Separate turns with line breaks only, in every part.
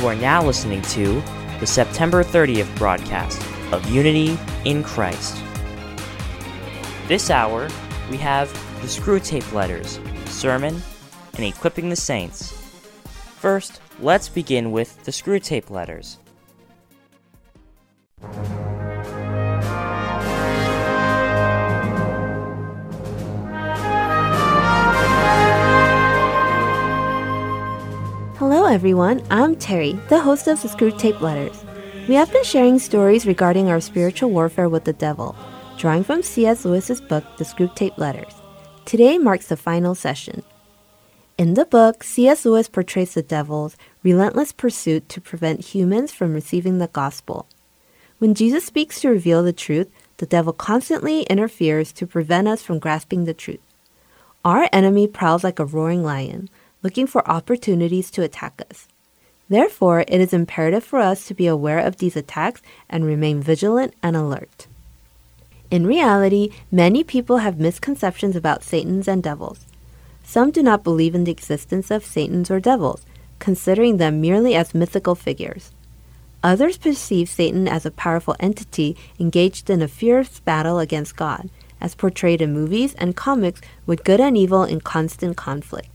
You are now listening to the September 30th broadcast of Unity in Christ. This hour, we have the Screwtape Letters, Sermon, and Equipping the Saints. First, let's begin with the Screwtape Letters.
Hello, everyone. I'm Terry, the host of the Screwtape Letters. We have been sharing stories regarding our spiritual warfare with the devil, drawing from C.S. Lewis's book, The Screwtape Letters. Today marks the final session. In the book, C.S. Lewis portrays the devil's relentless pursuit to prevent humans from receiving the gospel. When Jesus speaks to reveal the truth, the devil constantly interferes to prevent us from grasping the truth. Our enemy prowls like a roaring lion, looking for opportunities to attack us. Therefore, it is imperative for us to be aware of these attacks and remain vigilant and alert. In reality, many people have misconceptions about Satans and devils. Some do not believe in the existence of Satans or devils, considering them merely as mythical figures. Others perceive Satan as a powerful entity engaged in a fierce battle against God, as portrayed in movies and comics with good and evil in constant conflict.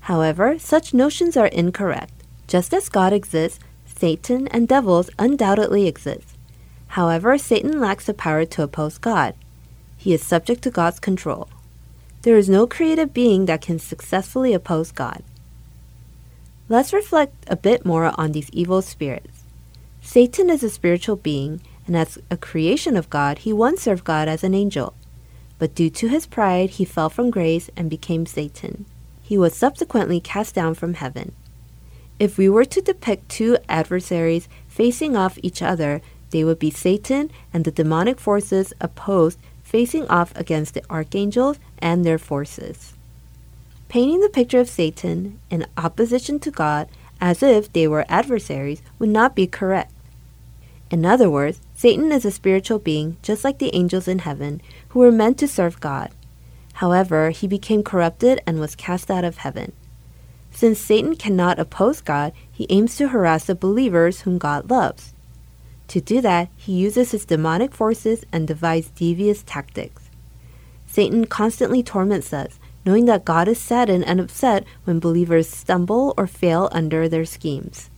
However, such notions are incorrect. Just as God exists, Satan and devils undoubtedly exist. However, Satan lacks the power to oppose God. He is subject to God's control. There is no created being that can successfully oppose God. Let's reflect a bit more on these evil spirits. Satan is a spiritual being, and as a creation of God, he once served God as an angel. But due to his pride, he fell from grace and became Satan he was subsequently cast down from heaven. If we were to depict two adversaries facing off each other, they would be Satan and the demonic forces opposed facing off against the archangels and their forces. Painting the picture of Satan in opposition to God as if they were adversaries would not be correct. In other words, Satan is a spiritual being just like the angels in heaven who were meant to serve God. However, he became corrupted and was cast out of heaven. Since Satan cannot oppose God, he aims to harass the believers whom God loves. To do that, he uses his demonic forces and devises devious tactics. Satan constantly torments us, knowing that God is saddened and upset when believers stumble or fail under their schemes.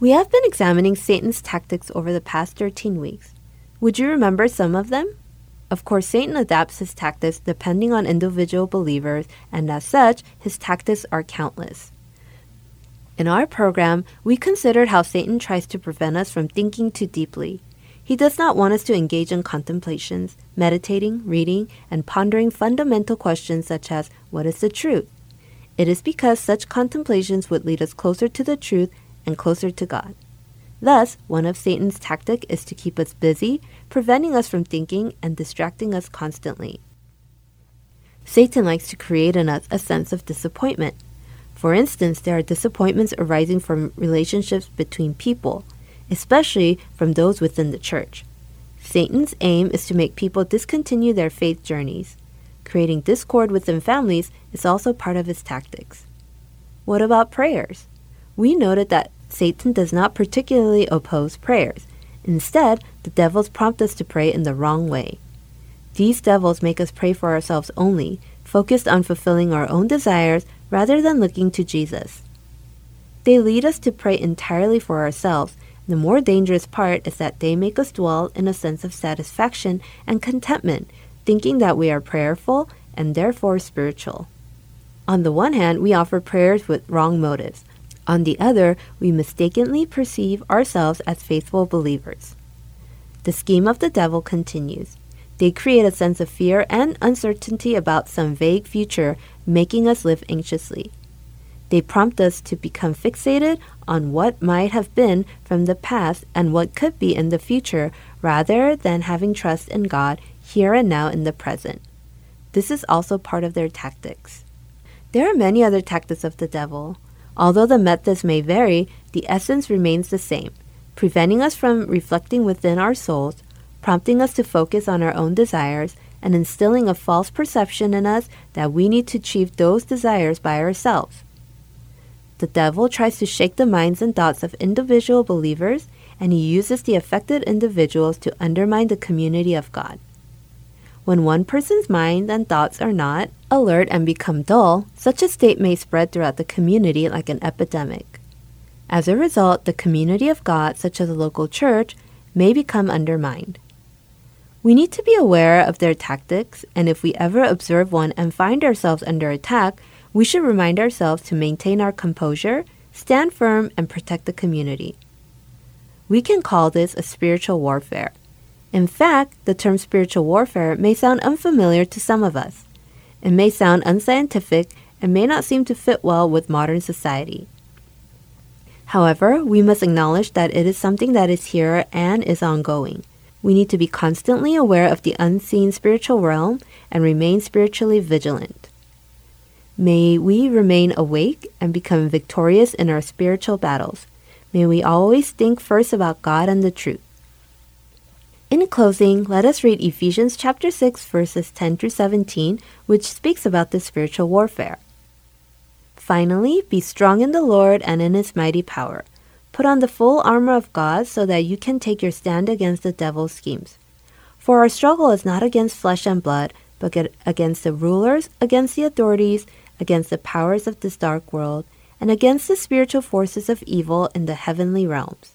We have been examining Satan's tactics over the past 13 weeks. Would you remember some of them? Of course, Satan adapts his tactics depending on individual believers, and as such, his tactics are countless. In our program, we considered how Satan tries to prevent us from thinking too deeply. He does not want us to engage in contemplations, meditating, reading, and pondering fundamental questions such as what is the truth? It is because such contemplations would lead us closer to the truth and closer to God. Thus, one of Satan's tactics is to keep us busy, preventing us from thinking and distracting us constantly. Satan likes to create in us a sense of disappointment. For instance, there are disappointments arising from relationships between people, especially from those within the church. Satan's aim is to make people discontinue their faith journeys. Creating discord within families is also part of his tactics. What about prayers? We noted that Satan does not particularly oppose prayers. Instead, the devils prompt us to pray in the wrong way. These devils make us pray for ourselves only, focused on fulfilling our own desires rather than looking to Jesus. They lead us to pray entirely for ourselves. The more dangerous part is that they make us dwell in a sense of satisfaction and contentment, thinking that we are prayerful and therefore spiritual. On the one hand, we offer prayers with wrong motives. On the other, we mistakenly perceive ourselves as faithful believers. The scheme of the devil continues. They create a sense of fear and uncertainty about some vague future, making us live anxiously. They prompt us to become fixated on what might have been from the past and what could be in the future, rather than having trust in God here and now in the present. This is also part of their tactics. There are many other tactics of the devil. Although the methods may vary, the essence remains the same, preventing us from reflecting within our souls, prompting us to focus on our own desires, and instilling a false perception in us that we need to achieve those desires by ourselves. the devil tries to shake the minds and thoughts of individual believers, and he uses the affected individuals to undermine the community of God. When one person's mind and thoughts are not alert and become dull, such a state may spread throughout the community like an epidemic. As a result, the community of God, such as a local church, may become undermined. We need to be aware of their tactics, and if we ever observe one and find ourselves under attack, we should remind ourselves to maintain our composure, stand firm, and protect the community. We can call this a spiritual warfare. In fact, the term spiritual warfare may sound unfamiliar to some of us. It may sound unscientific and may not seem to fit well with modern society. However, we must acknowledge that it is something that is here and is ongoing. We need to be constantly aware of the unseen spiritual realm and remain spiritually vigilant. May we remain awake and become victorious in our spiritual battles. May we always think first about God and the truth. In closing, let us read Ephesians chapter 6 verses 10 through 17, which speaks about the spiritual warfare. Finally, be strong in the Lord and in his mighty power. Put on the full armor of God so that you can take your stand against the devil's schemes. For our struggle is not against flesh and blood, but against the rulers, against the authorities, against the powers of this dark world, and against the spiritual forces of evil in the heavenly realms.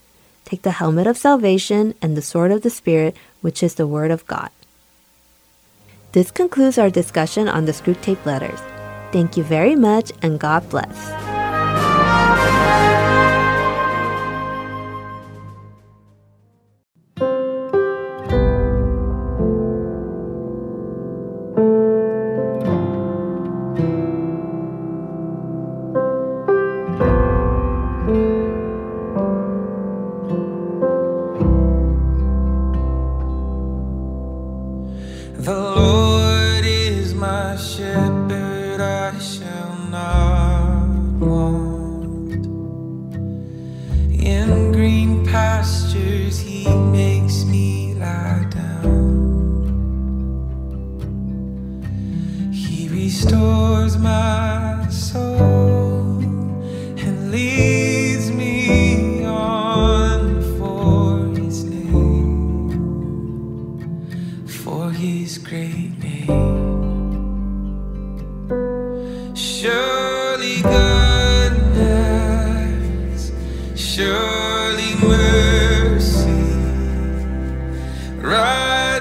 Take the helmet of salvation and the sword of the Spirit, which is the Word of God. This concludes our discussion on the Screwtape letters. Thank you very much and God bless.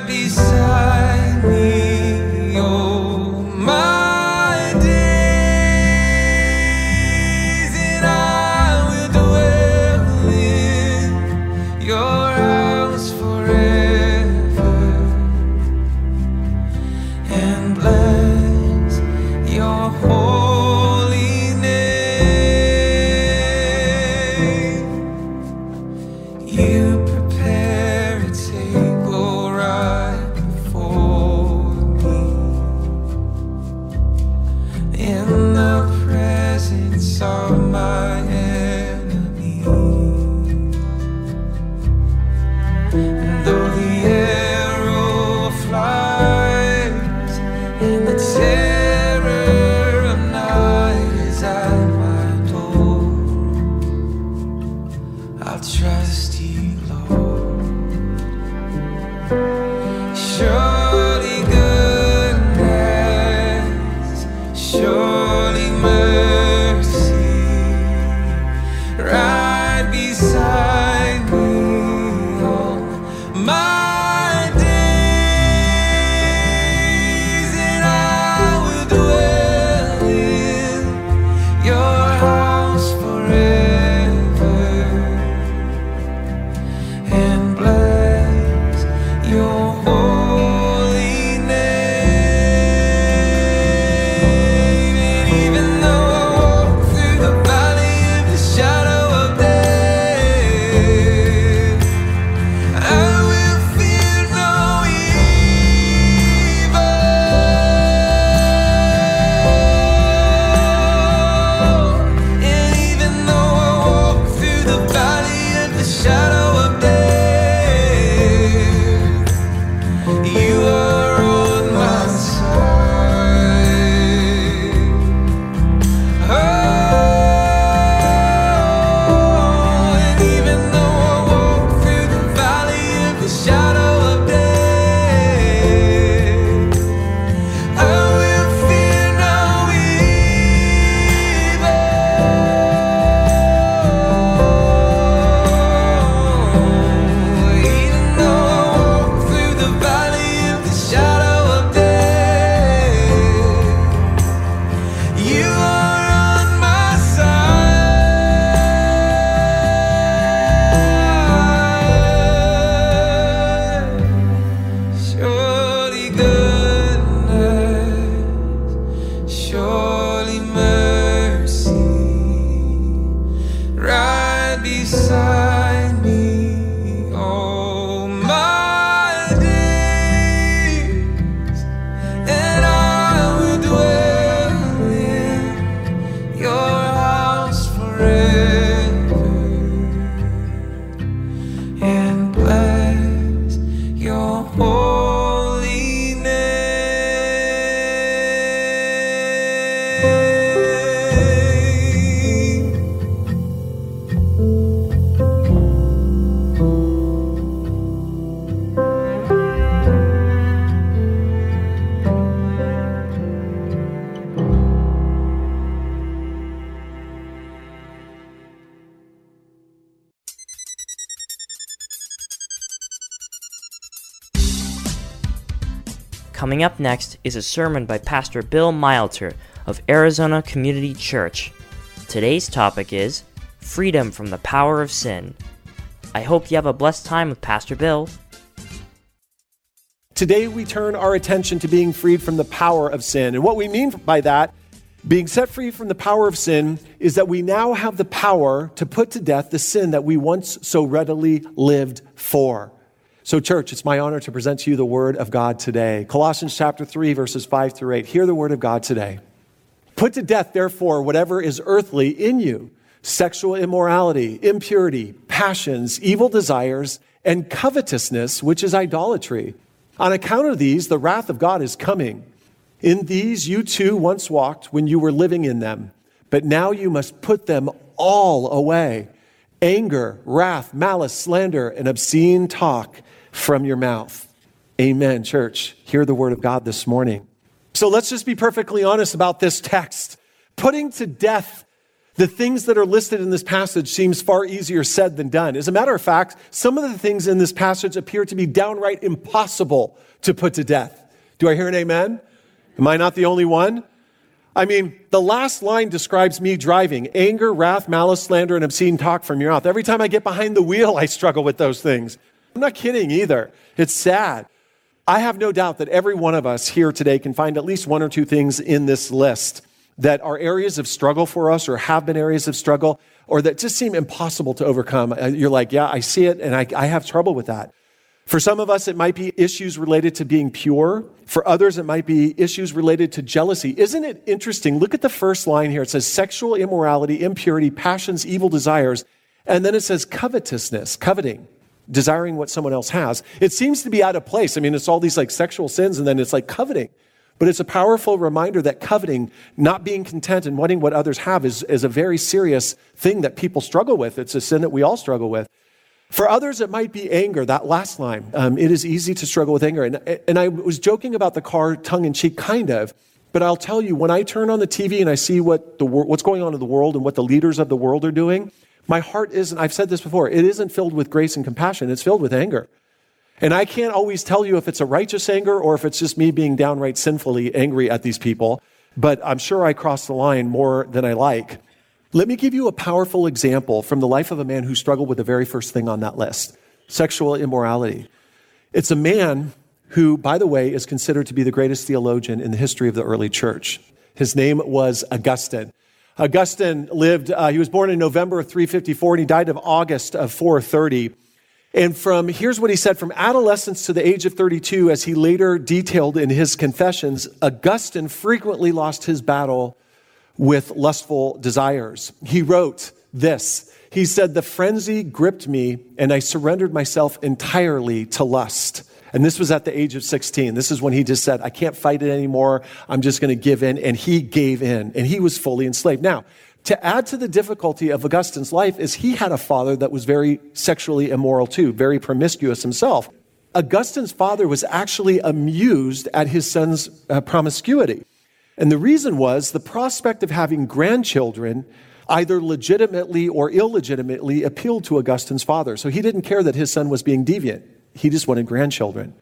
Terror
Coming up next is a sermon by Pastor Bill Milter of Arizona Community Church. Today's topic is Freedom from the Power of Sin. I hope you have a blessed time with Pastor Bill.
Today, we turn our attention to being freed from the power of sin. And what we mean by that, being set free from the power of sin, is that we now have the power to put to death the sin that we once so readily lived for. So, church, it's my honor to present to you the word of God today. Colossians chapter 3, verses 5 through 8. Hear the word of God today. Put to death, therefore, whatever is earthly in you sexual immorality, impurity, passions, evil desires, and covetousness, which is idolatry. On account of these, the wrath of God is coming. In these you too once walked when you were living in them, but now you must put them all away anger, wrath, malice, slander, and obscene talk from your mouth. Amen, church. Hear the word of God this morning. So let's just be perfectly honest about this text. Putting to death the things that are listed in this passage seems far easier said than done. As a matter of fact, some of the things in this passage appear to be downright impossible to put to death. Do I hear an amen? Am I not the only one? I mean, the last line describes me driving anger, wrath, malice, slander, and obscene talk from your mouth. Every time I get behind the wheel, I struggle with those things. I'm not kidding either. It's sad. I have no doubt that every one of us here today can find at least one or two things in this list that are areas of struggle for us or have been areas of struggle or that just seem impossible to overcome. Uh, you're like, yeah, I see it and I, I have trouble with that. For some of us, it might be issues related to being pure. For others, it might be issues related to jealousy. Isn't it interesting? Look at the first line here. It says sexual immorality, impurity, passions, evil desires. And then it says covetousness, coveting, desiring what someone else has. It seems to be out of place. I mean, it's all these like sexual sins and then it's like coveting. But it's a powerful reminder that coveting, not being content and wanting what others have, is, is a very serious thing that people struggle with. It's a sin that we all struggle with. For others, it might be anger, that last line. Um, it is easy to struggle with anger. And, and I was joking about the car tongue in cheek, kind of. But I'll tell you, when I turn on the TV and I see what the, what's going on in the world and what the leaders of the world are doing, my heart isn't, I've said this before, it isn't filled with grace and compassion. It's filled with anger. And I can't always tell you if it's a righteous anger or if it's just me being downright sinfully angry at these people, but I'm sure I cross the line more than I like. Let me give you a powerful example from the life of a man who struggled with the very first thing on that list sexual immorality. It's a man who, by the way, is considered to be the greatest theologian in the history of the early church. His name was Augustine. Augustine lived, uh, he was born in November of 354 and he died of August of 430. And from, here's what he said from adolescence to the age of 32, as he later detailed in his confessions, Augustine frequently lost his battle with lustful desires. He wrote this He said, The frenzy gripped me, and I surrendered myself entirely to lust. And this was at the age of 16. This is when he just said, I can't fight it anymore. I'm just going to give in. And he gave in, and he was fully enslaved. Now, to add to the difficulty of Augustine's life is he had a father that was very sexually immoral too, very promiscuous himself. Augustine's father was actually amused at his son's uh, promiscuity. And the reason was the prospect of having grandchildren either legitimately or illegitimately appealed to Augustine's father. So he didn't care that his son was being deviant. He just wanted grandchildren.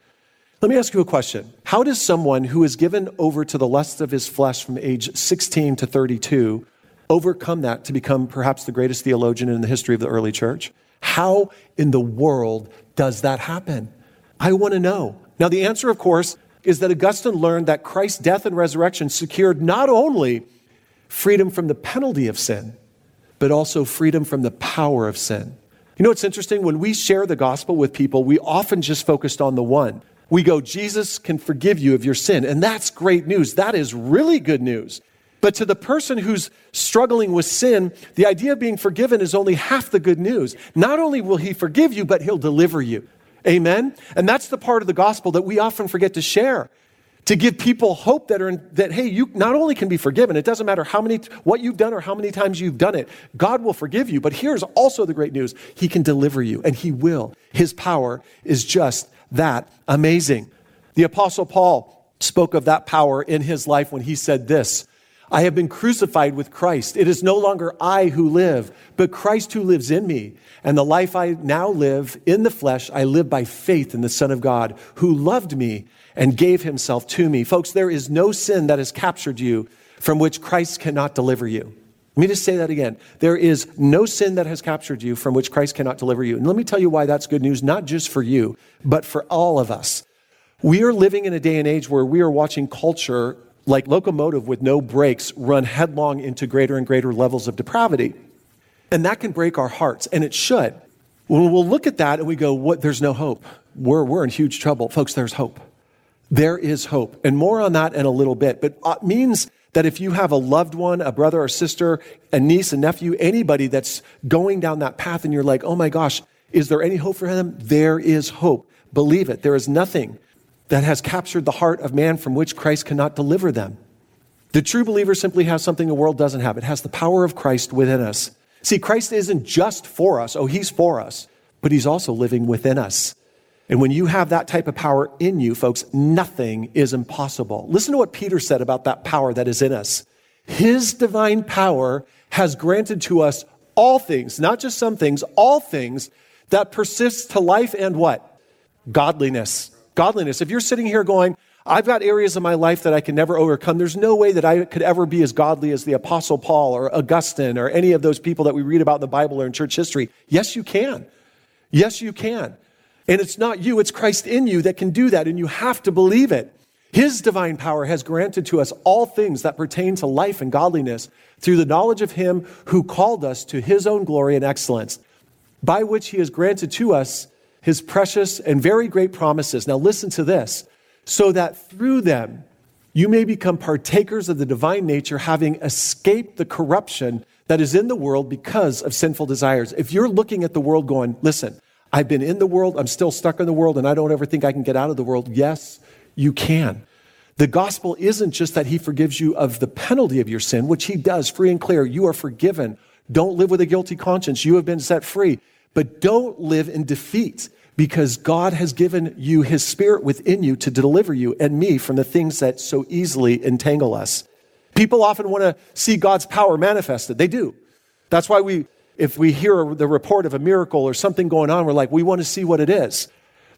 Let me ask you a question. How does someone who is given over to the lusts of his flesh from age 16 to 32 overcome that to become perhaps the greatest theologian in the history of the early church? How in the world does that happen? I want to know. Now, the answer, of course, is that Augustine learned that Christ's death and resurrection secured not only freedom from the penalty of sin, but also freedom from the power of sin. You know, it's interesting. When we share the gospel with people, we often just focused on the one. We go, Jesus can forgive you of your sin. And that's great news. That is really good news. But to the person who's struggling with sin, the idea of being forgiven is only half the good news. Not only will he forgive you, but he'll deliver you. Amen? And that's the part of the gospel that we often forget to share. To give people hope that are in, that hey, you not only can be forgiven, it doesn't matter how many what you've done or how many times you've done it. God will forgive you, but here's also the great news. He can deliver you and he will. His power is just that amazing. The apostle Paul spoke of that power in his life when he said this, I have been crucified with Christ. It is no longer I who live, but Christ who lives in me. And the life I now live in the flesh, I live by faith in the Son of God who loved me and gave himself to me. Folks, there is no sin that has captured you from which Christ cannot deliver you. Let me just say that again. There is no sin that has captured you from which Christ cannot deliver you. And let me tell you why that's good news, not just for you, but for all of us. We are living in a day and age where we are watching culture like locomotive with no brakes, run headlong into greater and greater levels of depravity. And that can break our hearts, and it should. When we'll look at that and we go, what, there's no hope. We're, we're in huge trouble. Folks, there's hope. There is hope. And more on that in a little bit. But it means that if you have a loved one, a brother or sister, a niece, a nephew, anybody that's going down that path and you're like, oh my gosh, is there any hope for them? There is hope. Believe it. There is nothing that has captured the heart of man from which Christ cannot deliver them. The true believer simply has something the world doesn't have. It has the power of Christ within us. See, Christ isn't just for us. Oh, he's for us, but he's also living within us. And when you have that type of power in you, folks, nothing is impossible. Listen to what Peter said about that power that is in us. His divine power has granted to us all things, not just some things, all things that persist to life and what? Godliness godliness. If you're sitting here going, I've got areas of my life that I can never overcome. There's no way that I could ever be as godly as the Apostle Paul or Augustine or any of those people that we read about in the Bible or in church history. Yes, you can. Yes, you can. And it's not you, it's Christ in you that can do that, and you have to believe it. His divine power has granted to us all things that pertain to life and godliness through the knowledge of Him who called us to His own glory and excellence, by which He has granted to us his precious and very great promises. Now, listen to this so that through them you may become partakers of the divine nature, having escaped the corruption that is in the world because of sinful desires. If you're looking at the world going, listen, I've been in the world, I'm still stuck in the world, and I don't ever think I can get out of the world, yes, you can. The gospel isn't just that he forgives you of the penalty of your sin, which he does free and clear. You are forgiven. Don't live with a guilty conscience. You have been set free. But don't live in defeat because God has given you his spirit within you to deliver you and me from the things that so easily entangle us. People often want to see God's power manifested. They do. That's why we, if we hear the report of a miracle or something going on, we're like, we want to see what it is.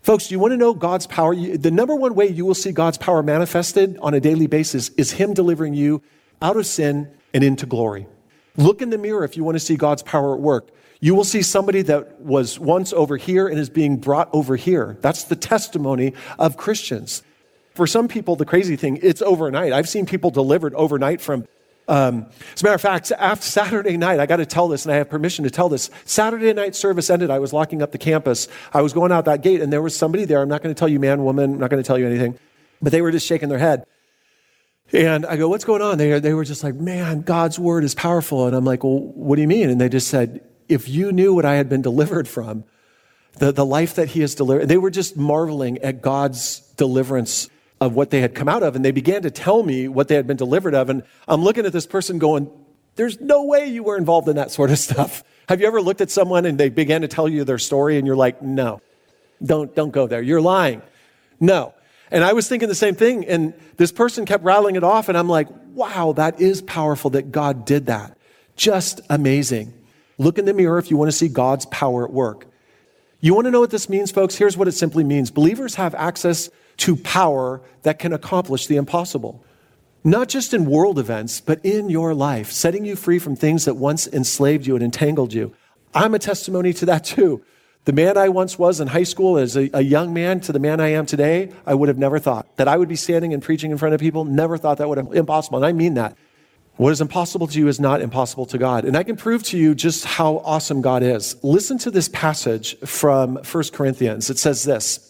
Folks, you want to know God's power? The number one way you will see God's power manifested on a daily basis is Him delivering you out of sin and into glory. Look in the mirror if you want to see God's power at work. You will see somebody that was once over here and is being brought over here. That's the testimony of Christians. For some people, the crazy thing, it's overnight. I've seen people delivered overnight from, um, as a matter of fact, after Saturday night, I got to tell this, and I have permission to tell this. Saturday night service ended. I was locking up the campus. I was going out that gate, and there was somebody there. I'm not going to tell you man, woman, I'm not going to tell you anything, but they were just shaking their head. And I go, What's going on? They, they were just like, Man, God's word is powerful. And I'm like, Well, what do you mean? And they just said, if you knew what I had been delivered from, the, the life that he has delivered, they were just marveling at God's deliverance of what they had come out of. And they began to tell me what they had been delivered of. And I'm looking at this person going, there's no way you were involved in that sort of stuff. Have you ever looked at someone and they began to tell you their story and you're like, no, don't, don't go there. You're lying. No. And I was thinking the same thing. And this person kept rattling it off. And I'm like, wow, that is powerful that God did that. Just amazing. Look in the mirror if you want to see God's power at work. You want to know what this means, folks? Here's what it simply means believers have access to power that can accomplish the impossible. Not just in world events, but in your life, setting you free from things that once enslaved you and entangled you. I'm a testimony to that too. The man I once was in high school as a, a, young man to the man I am today, I would have never thought that I would be standing and preaching in front of people. Never thought that would have impossible. And I mean that. What is impossible to you is not impossible to God. And I can prove to you just how awesome God is. Listen to this passage from 1 Corinthians. It says this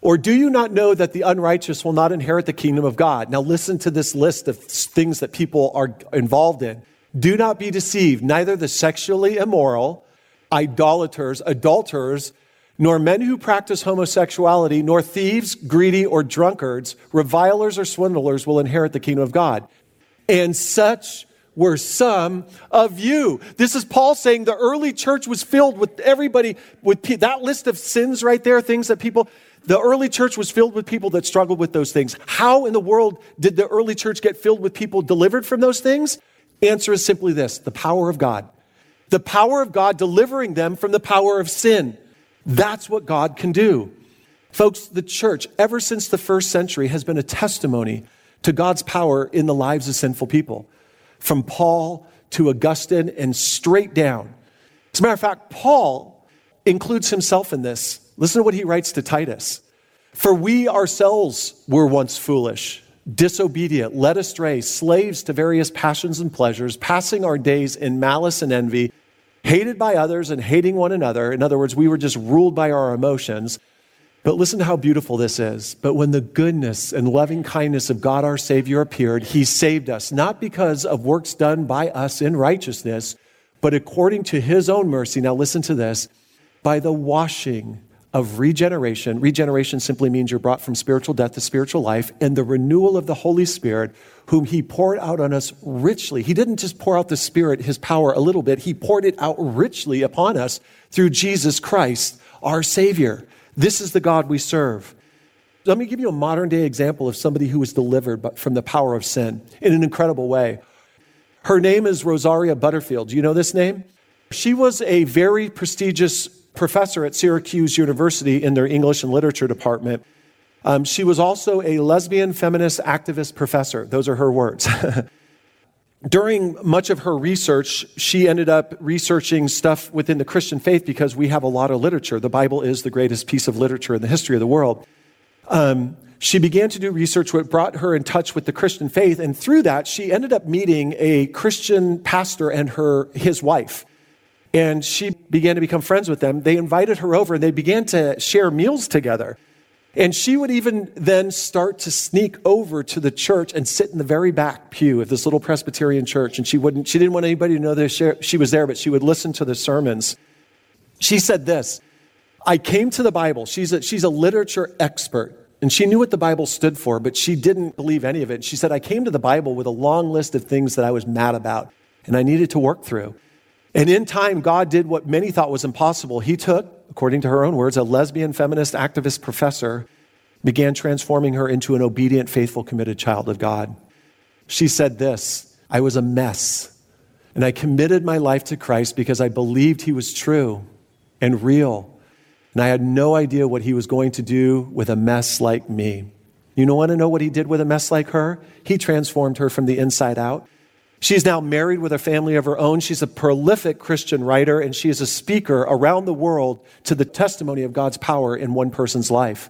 Or do you not know that the unrighteous will not inherit the kingdom of God? Now, listen to this list of things that people are involved in. Do not be deceived, neither the sexually immoral, idolaters, adulterers, nor men who practice homosexuality, nor thieves, greedy, or drunkards, revilers, or swindlers will inherit the kingdom of God and such were some of you. This is Paul saying the early church was filled with everybody, with that list of sins right there, things that people, The early church was filled with people that struggled with those things. How in the world did the early church get filled with people delivered from those things? Answer is simply this the power of God. The power of God delivering them from the power of sin. That's what God can do. Folks, the church, ever since the first century, has been a testimony to God's power in the lives of sinful people. From Paul to Augustine and straight down. As a matter of fact, Paul includes himself in this. Listen to what he writes to Titus. For we ourselves were once foolish, disobedient, led astray, slaves to various passions and pleasures, passing our days in malice and envy, hated by others and hating one another. In other words, we were just ruled by our emotions. But listen to how beautiful this is. But when the goodness and loving kindness of God our Savior appeared, He saved us, not because of works done by us in righteousness, but according to His own mercy. Now listen to this by the washing of regeneration. Regeneration simply means you're brought from spiritual death to spiritual life, and the renewal of the Holy Spirit, whom He poured out on us richly. He didn't just pour out the Spirit, His power a little bit, He poured it out richly upon us through Jesus Christ, our Savior. This is the God we serve. Let me give you a modern day example of somebody who was delivered from the power of sin in an incredible way. Her name is Rosaria Butterfield. Do you know this name? She was a very prestigious professor at Syracuse University in their English and Literature department. Um, she was also a lesbian feminist activist professor. Those are her words. during much of her research, she ended up researching stuff within the Christian faith because we have a lot of literature. The Bible is the greatest piece of literature in the history of the world. Um, she began to do research, what brought her in touch with the Christian faith, and through that, she ended up meeting a Christian pastor and her his wife. And she began to become friends with them. They invited her over and they began to share meals together. And she would even then start to sneak over to the church and sit in the very back pew of this little Presbyterian church. And she wouldn't, she didn't want anybody to know that she was there, but she would listen to the sermons. She said this I came to the Bible. She's a, she's a literature expert. And she knew what the Bible stood for, but she didn't believe any of it. She said, I came to the Bible with a long list of things that I was mad about and I needed to work through. And in time, God did what many thought was impossible. He took according to her own words, a lesbian feminist activist professor, began transforming her into an obedient, faithful, committed child of God. She said this I was a mess, and I committed my life to Christ because I believed he was true and real. And I had no idea what he was going to do with a mess like me. You don't want to know what he did with a mess like her? He transformed her from the inside out. She's now married with a family of her own. She's a prolific Christian writer, and she is a speaker around the world to the testimony of God's power in one person's life.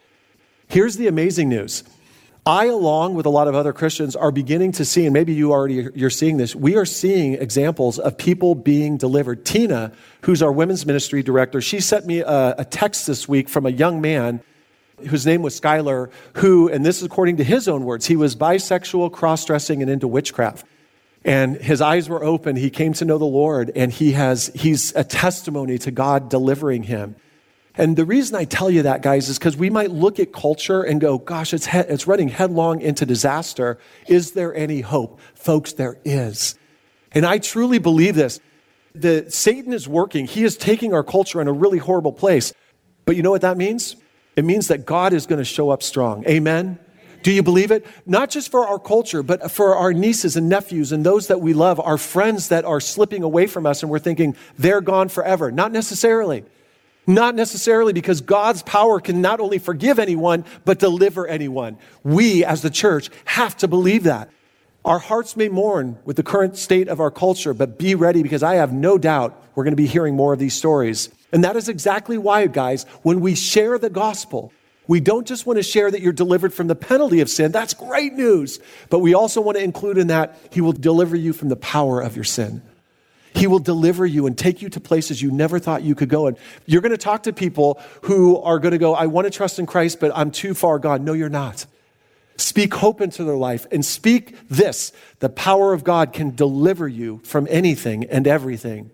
Here's the amazing news. I, along with a lot of other Christians, are beginning to see, and maybe you already you're seeing this. We are seeing examples of people being delivered. Tina, who's our women's ministry director, she sent me a, a text this week from a young man whose name was Skylar, who, and this is according to his own words, he was bisexual, cross-dressing, and into witchcraft and his eyes were open. He came to know the Lord, and he has, he's a testimony to God delivering him. And the reason I tell you that, guys, is because we might look at culture and go, gosh, it's, he- it's running headlong into disaster. Is there any hope? Folks, there is. And I truly believe this. The, Satan is working. He is taking our culture in a really horrible place. But you know what that means? It means that God is going to show up strong. Amen? Do you believe it? Not just for our culture, but for our nieces and nephews and those that we love, our friends that are slipping away from us and we're thinking they're gone forever. Not necessarily. Not necessarily because God's power can not only forgive anyone, but deliver anyone. We as the church have to believe that. Our hearts may mourn with the current state of our culture, but be ready because I have no doubt we're going to be hearing more of these stories. And that is exactly why, guys, when we share the gospel, we don't just want to share that you're delivered from the penalty of sin. That's great news. But we also want to include in that, He will deliver you from the power of your sin. He will deliver you and take you to places you never thought you could go. And you're going to talk to people who are going to go, I want to trust in Christ, but I'm too far gone. No, you're not. Speak hope into their life and speak this the power of God can deliver you from anything and everything.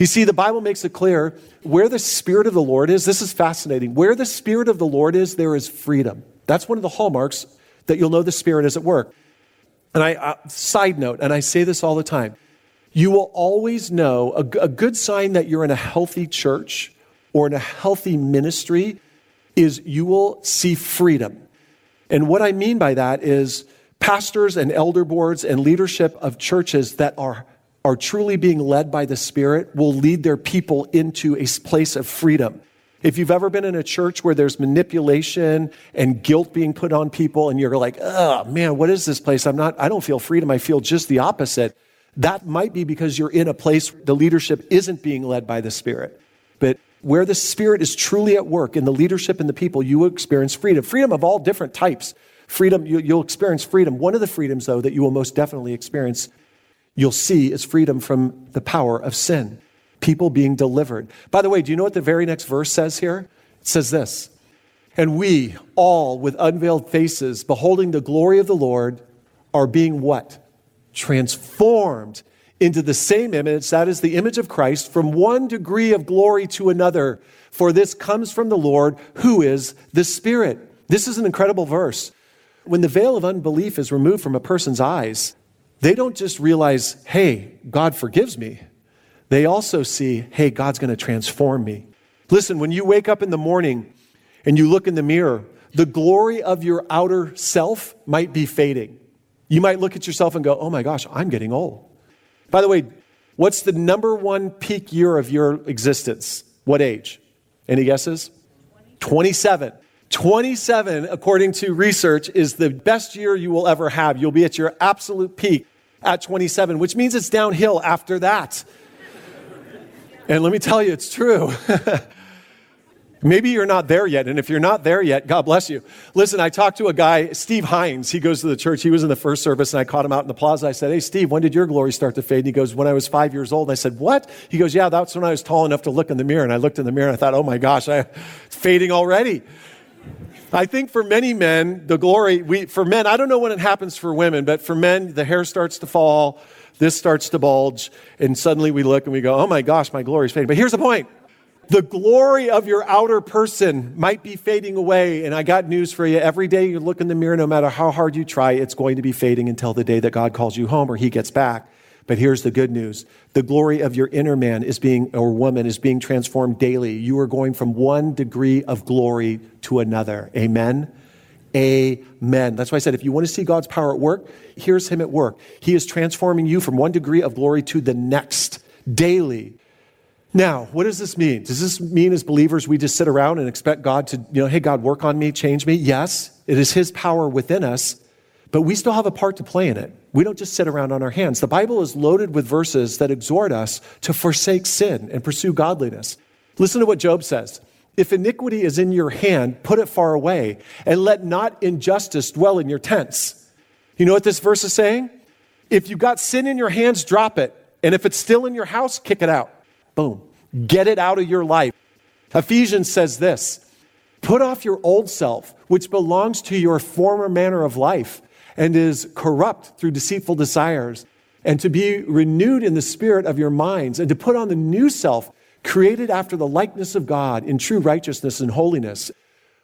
You see, the Bible makes it clear where the Spirit of the Lord is. This is fascinating. Where the Spirit of the Lord is, there is freedom. That's one of the hallmarks that you'll know the Spirit is at work. And I, uh, side note, and I say this all the time you will always know a, a good sign that you're in a healthy church or in a healthy ministry is you will see freedom. And what I mean by that is pastors and elder boards and leadership of churches that are, are truly being led by the Spirit will lead their people into a place of freedom. If you've ever been in a church where there's manipulation and guilt being put on people and you're like, oh man, what is this place? I'm not, I don't feel freedom. I feel just the opposite. That might be because you're in a place the leadership isn't being led by the Spirit. But where the Spirit is truly at work in the leadership and the people, you will experience freedom. Freedom of all different types. Freedom, you, will experience freedom. One of the freedoms, though, that you will most definitely experience, you'll see, is freedom from the power of sin. People being delivered. By the way, do you know what the very next verse says here? It says this And we, all with unveiled faces, beholding the glory of the Lord, are being what? Transformed into the same image, that is the image of Christ, from one degree of glory to another. For this comes from the Lord, who is the Spirit. This is an incredible verse. When the veil of unbelief is removed from a person's eyes, they don't just realize, hey, God forgives me. They also see, hey, God's going to transform me. Listen, when you wake up in the morning and you look in the mirror, the glory of your outer self might be fading. You might look at yourself and go, oh my gosh, I'm getting old. By the way, what's the number one peak year of your existence? What age? Any guesses? 27. 27, according to research, is the best year you will ever have. You'll be at your absolute peak at 27, which means it's downhill after that. and let me tell you, it's true. Maybe you're not there yet. And if you're not there yet, God bless you. Listen, I talked to a guy, Steve Hines. He goes to the church. He was in the first service, and I caught him out in the plaza. I said, Hey, Steve, when did your glory start to fade? And he goes, When I was five years old. And I said, What? He goes, Yeah, that's when I was tall enough to look in the mirror. And I looked in the mirror and I thought, Oh my gosh, I, it's fading already. I think for many men, the glory, we, for men, I don't know when it happens for women, but for men, the hair starts to fall, this starts to bulge, and suddenly we look and we go, oh my gosh, my glory is fading. But here's the point the glory of your outer person might be fading away. And I got news for you. Every day you look in the mirror, no matter how hard you try, it's going to be fading until the day that God calls you home or he gets back. But here's the good news. The glory of your inner man is being, or woman is being transformed daily. You are going from one degree of glory to another. Amen. Amen. That's why I said if you want to see God's power at work, here's Him at work. He is transforming you from one degree of glory to the next daily. Now, what does this mean? Does this mean as believers we just sit around and expect God to, you know, hey, God, work on me, change me? Yes, it is His power within us, but we still have a part to play in it. We don't just sit around on our hands. The Bible is loaded with verses that exhort us to forsake sin and pursue godliness. Listen to what Job says. If iniquity is in your hand, put it far away, and let not injustice dwell in your tents. You know what this verse is saying? If you've got sin in your hands, drop it. And if it's still in your house, kick it out. Boom. Get it out of your life. Ephesians says this Put off your old self, which belongs to your former manner of life and is corrupt through deceitful desires, and to be renewed in the spirit of your minds, and to put on the new self, created after the likeness of God in true righteousness and holiness.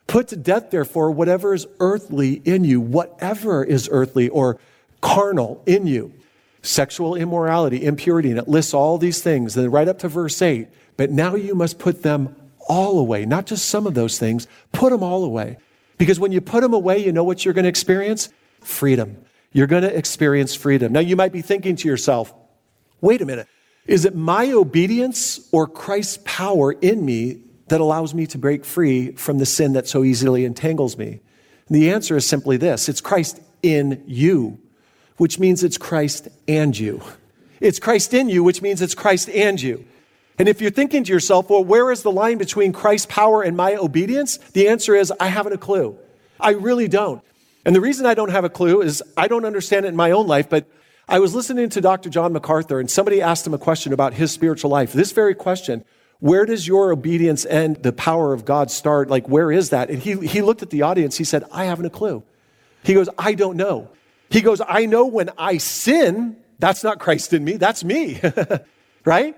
Put to death, therefore, whatever is earthly in you, whatever is earthly or carnal in you sexual immorality, impurity, and it lists all these things, and right up to verse 8. But now you must put them all away, not just some of those things, put them all away. Because when you put them away, you know what you're going to experience? Freedom. You're going to experience freedom. Now you might be thinking to yourself, wait a minute, is it my obedience or Christ's power in me that allows me to break free from the sin that so easily entangles me? And the answer is simply this it's Christ in you which means it's Christ and you. It's Christ in you, which means it's Christ and you. And if you're thinking to yourself, well, where is the line between Christ's power and my obedience? The answer is, I haven't a clue. I really don't. And the reason I don't have a clue is I don't understand it in my own life, but I was listening to Dr. John MacArthur and somebody asked him a question about his spiritual life. This very question, where does your obedience end, the power of God start? Like, where is that? And he, he looked at the audience. He said, I haven't a clue. He goes, I don't know. He goes, I know when I sin, that's not Christ in me, that's me, right?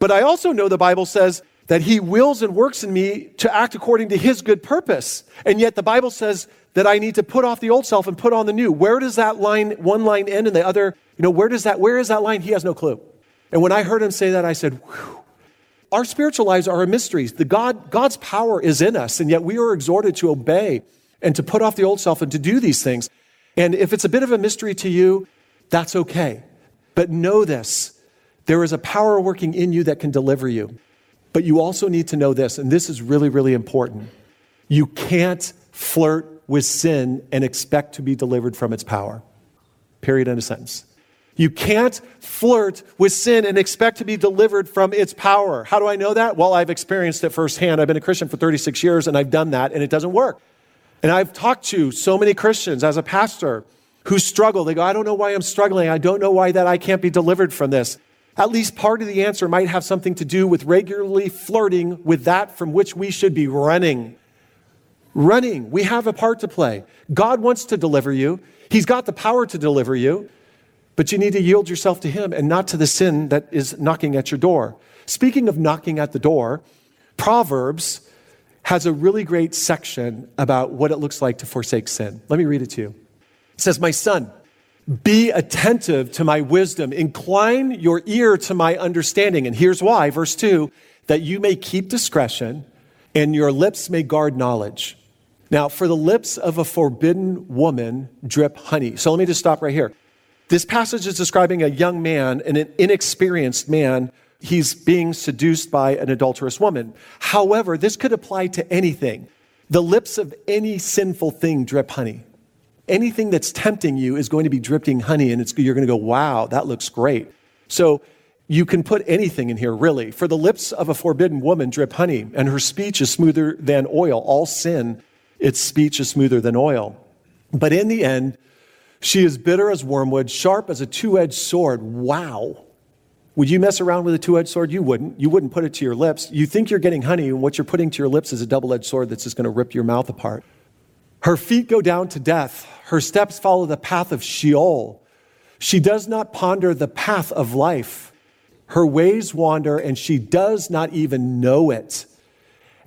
But I also know the Bible says that he wills and works in me to act according to his good purpose. And yet the Bible says that I need to put off the old self and put on the new. Where does that line, one line end and the other, you know, where does that, where is that line? He has no clue. And when I heard him say that, I said, Whew. our spiritual lives are a mystery. The God, God's power is in us, and yet we are exhorted to obey and to put off the old self and to do these things. And if it's a bit of a mystery to you, that's okay. But know this there is a power working in you that can deliver you. But you also need to know this, and this is really, really important. You can't flirt with sin and expect to be delivered from its power. Period. End of sentence. You can't flirt with sin and expect to be delivered from its power. How do I know that? Well, I've experienced it firsthand. I've been a Christian for 36 years and I've done that and it doesn't work. And I've talked to so many Christians as a pastor who struggle. They go, I don't know why I'm struggling. I don't know why that I can't be delivered from this. At least part of the answer might have something to do with regularly flirting with that from which we should be running. Running. We have a part to play. God wants to deliver you. He's got the power to deliver you. But you need to yield yourself to Him and not to the sin that is knocking at your door. Speaking of knocking at the door, Proverbs has a really great section about what it looks like to forsake sin. Let me read it to you. It says, My son, be attentive to my wisdom, incline your ear to my understanding. And here's why, verse 2 that you may keep discretion and your lips may guard knowledge. Now, for the lips of a forbidden woman drip honey. So let me just stop right here. This passage is describing a young man and an inexperienced man. He's being seduced by an adulterous woman. However, this could apply to anything. The lips of any sinful thing drip honey. Anything that's tempting you is going to be dripping honey, and you're going to go, wow, that looks great. So you can put anything in here, really. For the lips of a forbidden woman drip honey, and her speech is smoother than oil. All sin, its speech is smoother than oil. But in the end, she is bitter as wormwood, sharp as a two edged sword. Wow. Would you mess around with a two edged sword? You wouldn't. You wouldn't put it to your lips. You think you're getting honey, and what you're putting to your lips is a double edged sword that's just going to rip your mouth apart. Her feet go down to death. Her steps follow the path of Sheol. She does not ponder the path of life. Her ways wander, and she does not even know it.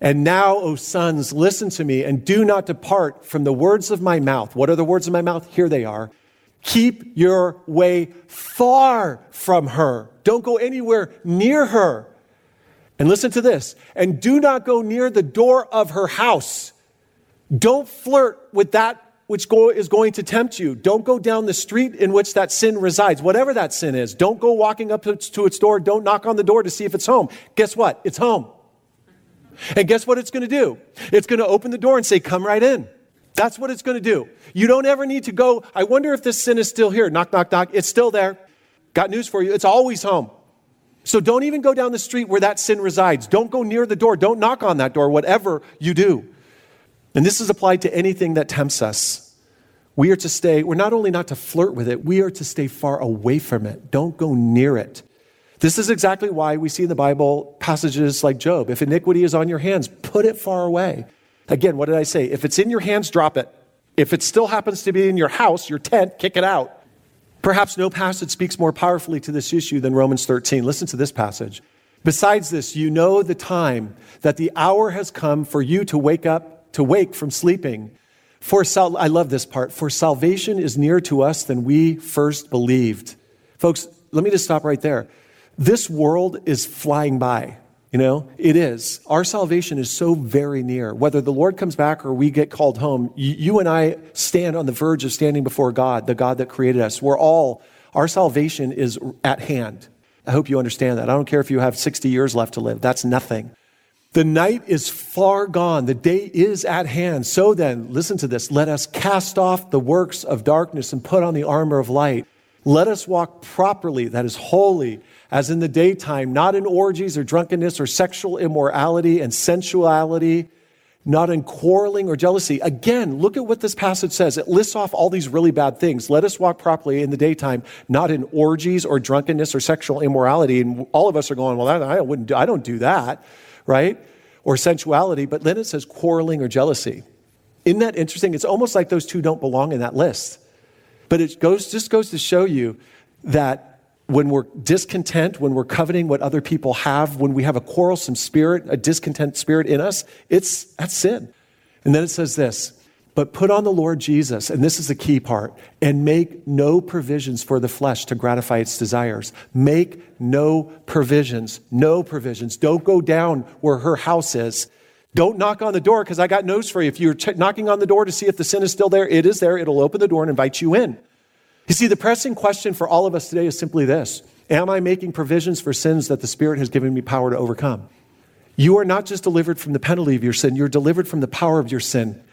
And now, O sons, listen to me and do not depart from the words of my mouth. What are the words of my mouth? Here they are. Keep your way far from her. Don't go anywhere near her. And listen to this. And do not go near the door of her house. Don't flirt with that which go, is going to tempt you. Don't go down the street in which that sin resides, whatever that sin is. Don't go walking up to its, to its door. Don't knock on the door to see if it's home. Guess what? It's home. And guess what it's going to do? It's going to open the door and say, Come right in. That's what it's going to do. You don't ever need to go, I wonder if this sin is still here. Knock, knock, knock. It's still there. Got news for you. It's always home. So don't even go down the street where that sin resides. Don't go near the door. Don't knock on that door, whatever you do. And this is applied to anything that tempts us. We are to stay, we're not only not to flirt with it, we are to stay far away from it. Don't go near it. This is exactly why we see in the Bible passages like Job. If iniquity is on your hands, put it far away. Again, what did I say? If it's in your hands, drop it. If it still happens to be in your house, your tent, kick it out. Perhaps no passage speaks more powerfully to this issue than Romans 13. Listen to this passage. Besides this, you know the time that the hour has come for you to wake up, to wake from sleeping. For sal- I love this part. For salvation is nearer to us than we first believed. Folks, let me just stop right there. This world is flying by. You know, it is. Our salvation is so very near. Whether the Lord comes back or we get called home, you and I stand on the verge of standing before God, the God that created us. We're all, our salvation is at hand. I hope you understand that. I don't care if you have 60 years left to live, that's nothing. The night is far gone. The day is at hand. So then, listen to this. Let us cast off the works of darkness and put on the armor of light. Let us walk properly, that is holy, as in the daytime, not in orgies or drunkenness or sexual immorality and sensuality, not in quarreling or jealousy. Again, look at what this passage says. It lists off all these really bad things. Let us walk properly in the daytime, not in orgies or drunkenness or sexual immorality. And all of us are going, well, I, wouldn't do, I don't do that, right? Or sensuality. But then it says quarreling or jealousy. Isn't that interesting? It's almost like those two don't belong in that list. But it goes, just goes to show you that when we're discontent, when we're coveting what other people have, when we have a quarrelsome spirit, a discontent spirit in us, it's that's sin. And then it says this But put on the Lord Jesus, and this is the key part, and make no provisions for the flesh to gratify its desires. Make no provisions. No provisions. Don't go down where her house is. Don't knock on the door because I got news for you. If you're knocking on the door to see if the sin is still there, it is there. It'll open the door and invite you in. You see, the pressing question for all of us today is simply this Am I making provisions for sins that the Spirit has given me power to overcome? You are not just delivered from the penalty of your sin, you're delivered from the power of your sin.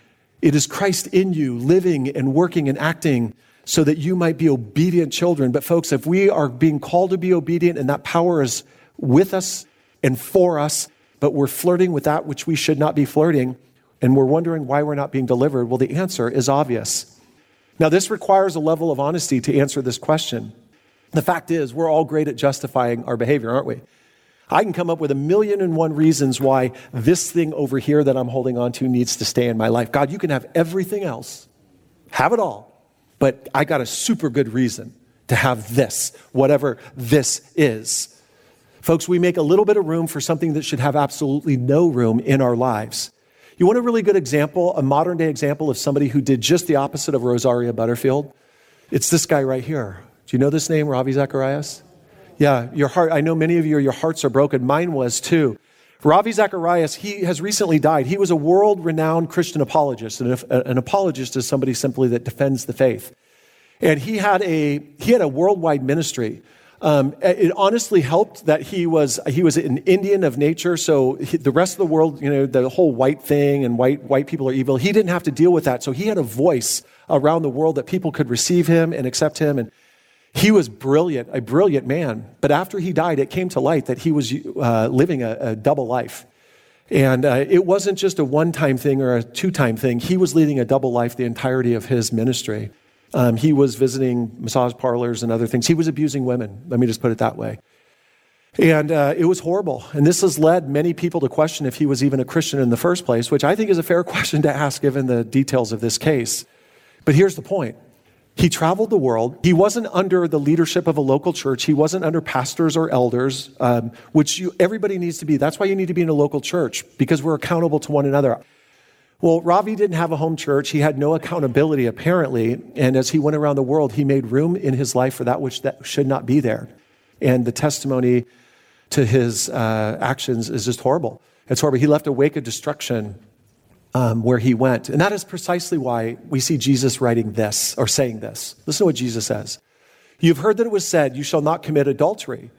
It is Christ in you, living and working and acting so that you might be obedient children. But, folks, if we are being called to be obedient and that power is with us and for us, but we're flirting with that which we should not be flirting, and we're wondering why we're not being delivered, well, the answer is obvious. Now, this requires a level of honesty to answer this question. The fact is, we're all great at justifying our behavior, aren't we? I can come up with a million and one reasons why this thing over here that I'm holding on to needs to stay in my life. God, you can have everything else, have it all, but I got a super good reason to have this, whatever this is. Folks, we make a little bit of room for something that should have absolutely no room in our lives. You want a really good example, a modern day example of somebody who did just the opposite of Rosaria Butterfield? It's this guy right here. Do you know this name, Ravi Zacharias? Yeah, your heart, I know many of you, your hearts are broken. Mine was too. Ravi Zacharias, he has recently died. He was a world renowned Christian apologist. And an apologist is somebody simply that defends the faith. And he had a, he had a worldwide ministry. Um, it honestly helped that he was, he was an Indian of nature. So he, the rest of the world, you know, the whole white thing and white, white people are evil. He didn't have to deal with that. So he had a voice around the world that people could receive him and accept him. And he was brilliant, a brilliant man. But after he died, it came to light that he was uh, living a, a, double life. And uh, it wasn't just a one time thing or a two time thing. He was leading a double life the entirety of his ministry. Um, he was visiting massage parlors and other things. He was abusing women. Let me just put it that way. And uh, it was horrible. And this has led many people to question if he was even a Christian in the first place, which I think is a fair question to ask given the details of this case. But here's the point he traveled the world. He wasn't under the leadership of a local church. He wasn't under pastors or elders, um, which you, everybody needs to be. That's why you need to be in a local church because we're accountable to one another. Well, Ravi didn't have a home church. He had no accountability, apparently. And as he went around the world, he made room in his life for that which that should not be there. And the testimony to his uh, actions is just horrible. It's horrible. He left a wake of destruction um, where he went. And that is precisely why we see Jesus writing this or saying this. Listen to what Jesus says You've heard that it was said, You shall not commit adultery.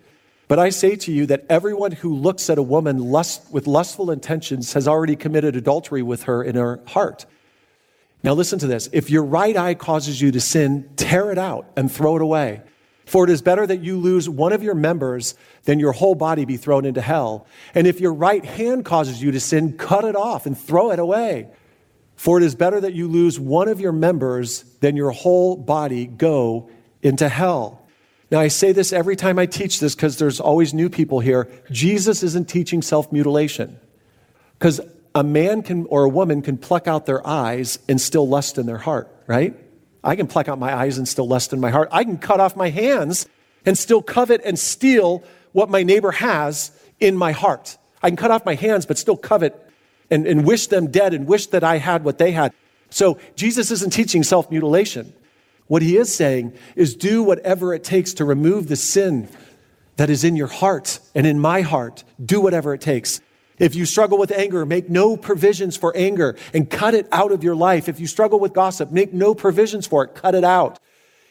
But I say to you that everyone who looks at a woman lust, with lustful intentions has already committed adultery with her in her heart. Now, listen to this. If your right eye causes you to sin, tear it out and throw it away. For it is better that you lose one of your members than your whole body be thrown into hell. And if your right hand causes you to sin, cut it off and throw it away. For it is better that you lose one of your members than your whole body go into hell. Now, I say this every time I teach this because there's always new people here. Jesus isn't teaching self mutilation. Because a man can, or a woman can pluck out their eyes and still lust in their heart, right? I can pluck out my eyes and still lust in my heart. I can cut off my hands and still covet and steal what my neighbor has in my heart. I can cut off my hands, but still covet and, and wish them dead and wish that I had what they had. So Jesus isn't teaching self mutilation. What he is saying is do whatever it takes to remove the sin that is in your heart and in my heart. Do whatever it takes. If you struggle with anger, make no provisions for anger and cut it out of your life. If you struggle with gossip, make no provisions for it, cut it out.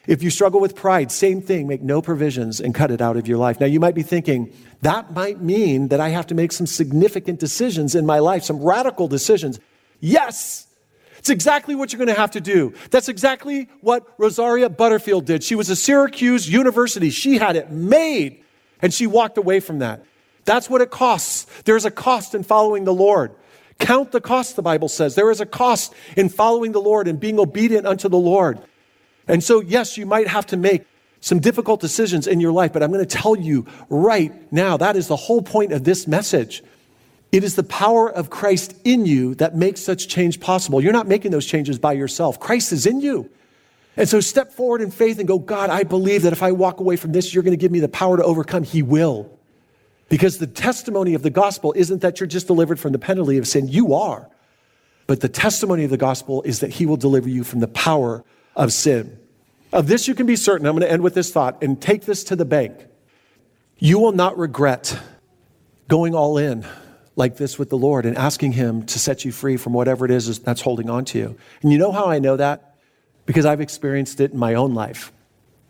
If you struggle with pride, same thing, make no provisions and cut it out of your life. Now, you might be thinking, that might mean that I have to make some significant decisions in my life, some radical decisions. Yes, it's exactly what you're going to have to do. That's exactly what Rosaria Butterfield did. She was a Syracuse University. She had it made, and she walked away from that. That's what it costs. There's a cost in following the Lord. Count the cost, the Bible says. There is a cost in following the Lord and being obedient unto the Lord. And so, yes, you might have to make some difficult decisions in your life, but I'm going to tell you right now that is the whole point of this message. It is the power of Christ in you that makes such change possible. You're not making those changes by yourself, Christ is in you. And so, step forward in faith and go, God, I believe that if I walk away from this, you're going to give me the power to overcome. He will. Because the testimony of the gospel isn't that you're just delivered from the penalty of sin, you are. But the testimony of the gospel is that he will deliver you from the power of sin. Of this you can be certain. I'm going to end with this thought and take this to the bank. You will not regret going all in like this with the Lord and asking Him to set you free from whatever it is that's holding on to you. And you know how I know that? Because I've experienced it in my own life.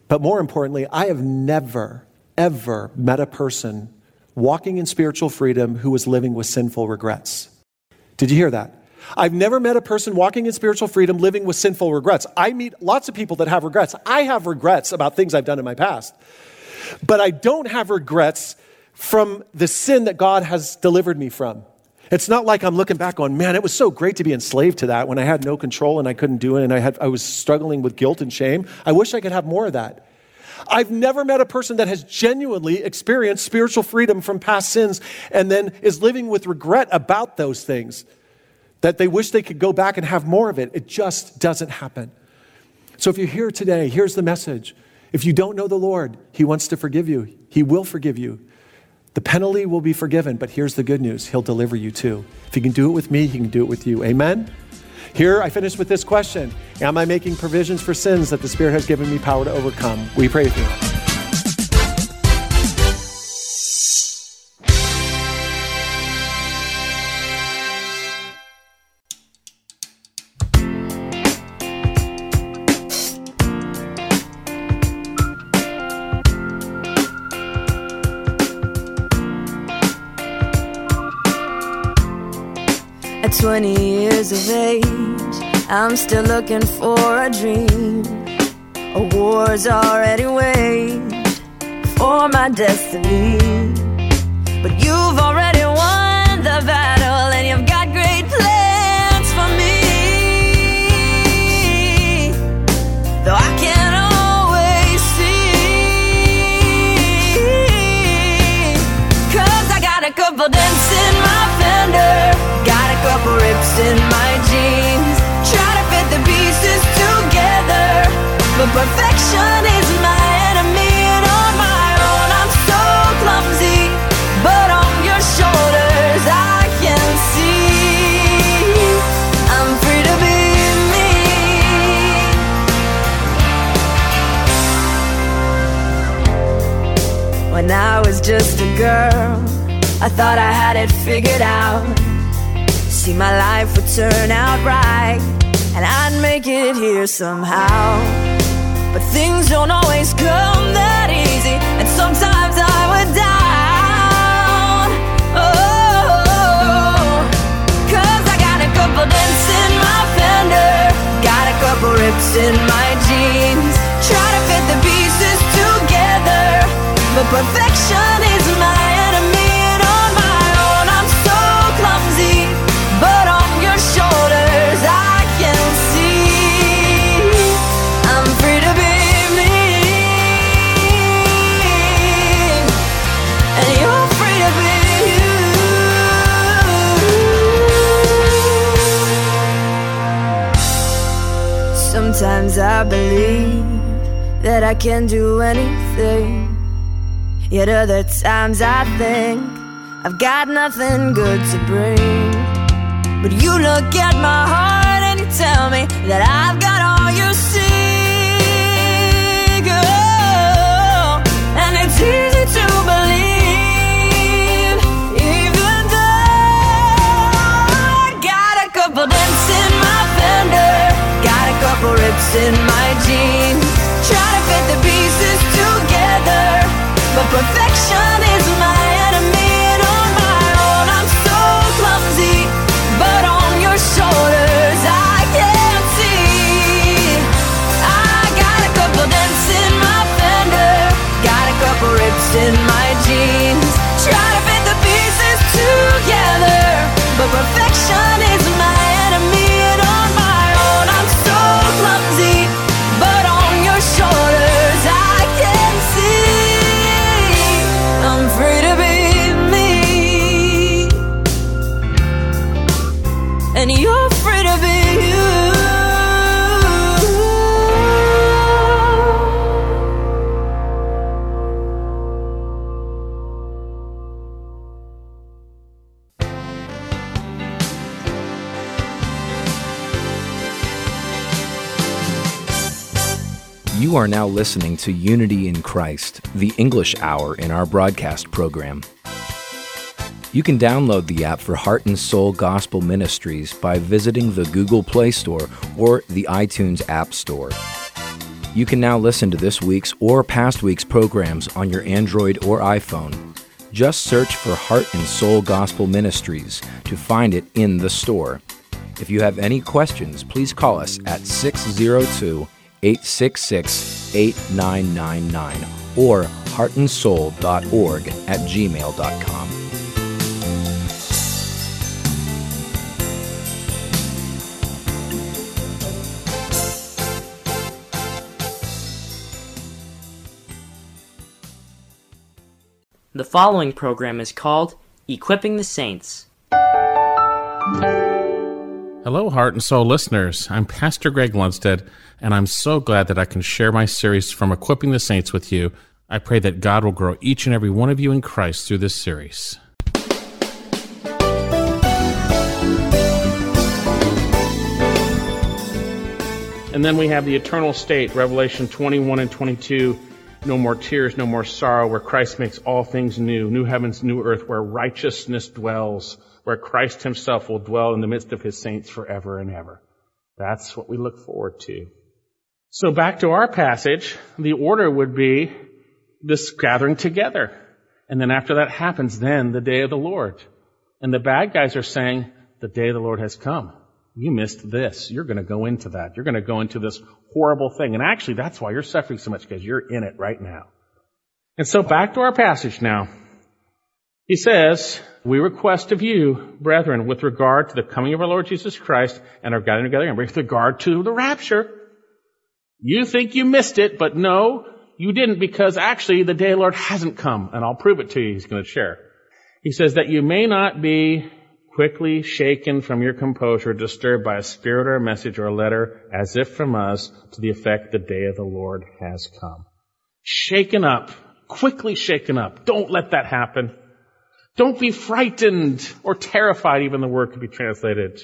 But more importantly, I have never, ever met a person walking in spiritual freedom who was living with sinful regrets. Did you hear that? I've never met a person walking in spiritual freedom living with sinful regrets. I meet lots of people that have regrets. I have regrets about things I've done in my past. But I don't have regrets from the sin that God has delivered me from. It's not like I'm looking back on, man, it was so great to be enslaved to that when I had no control and I couldn't do it and I, had, I was struggling with guilt and shame. I wish I could have more of that. I've never met a person that has genuinely experienced spiritual freedom from past sins and then is living with regret about those things, that they wish they could go back and have more of it. It just doesn't happen. So if you're here today, here's the message. If you don't know the Lord, He wants to forgive you, He will forgive you. The penalty will be forgiven, but here's the good news He'll deliver you too. If He can do it with me, He can do it with you. Amen? Here, I finish with this question Am I making provisions for sins that the Spirit has given me power to overcome? We pray with you.
20 years of age, I'm still looking for a dream. A war's already waged for my destiny. But perfection is my enemy, and on my own I'm so clumsy. But on your shoulders I can see I'm free to be me. When I was just a girl, I thought I had it figured out see my life would turn out right and I'd make it here somehow. But things don't always come that easy, and sometimes I would down. Oh, cause I got a couple dents in my fender, got a couple rips in my jeans. Try to fit the pieces together, but perfection is my Sometimes I believe that I can do anything. Yet other times I think I've got nothing good to bring. But you look at my heart and you tell me that I've got all you seek. A couple rips in my jeans. Try to fit the pieces together, but perfection is my enemy.
You are now listening to Unity in Christ, the English hour in our broadcast program. You can download the app for Heart and Soul Gospel Ministries by visiting the Google Play Store or the iTunes App Store. You can now listen to this week's or past week's programs on your Android or iPhone. Just search for Heart and Soul Gospel Ministries to find it in the store. If you have any questions, please call us at 602 866 8999 or heartandsoul.org at gmail.com.
The following program is called Equipping the Saints.
Hello, Heart and Soul listeners. I'm Pastor Greg Lundstedt, and I'm so glad that I can share my series from Equipping the Saints with you. I pray that God will grow each and every one of you in Christ through this series. And then we have the eternal state, Revelation 21 and 22 no more tears, no more sorrow, where Christ makes all things new, new heavens, new earth, where righteousness dwells, where Christ himself will dwell in the midst of his saints forever and ever. That's what we look forward to. So back to our passage, the order would be this gathering together. And then after that happens, then the day of the Lord. And the bad guys are saying, the day of the Lord has come. You missed this. You're going to go into that. You're going to go into this horrible thing. And actually, that's why you're suffering so much because you're in it right now. And so back to our passage now. He says, we request of you, brethren, with regard to the coming of our Lord Jesus Christ and our gathering together and with regard to the rapture. You think you missed it, but no, you didn't because actually the day of the Lord hasn't come. And I'll prove it to you. He's going to share. He says that you may not be quickly shaken from your composure, disturbed by a spirit or a message or a letter, as if from us, to the effect the day of the Lord has come. Shaken up, quickly shaken up. Don't let that happen. Don't be frightened or terrified, even the word could be translated.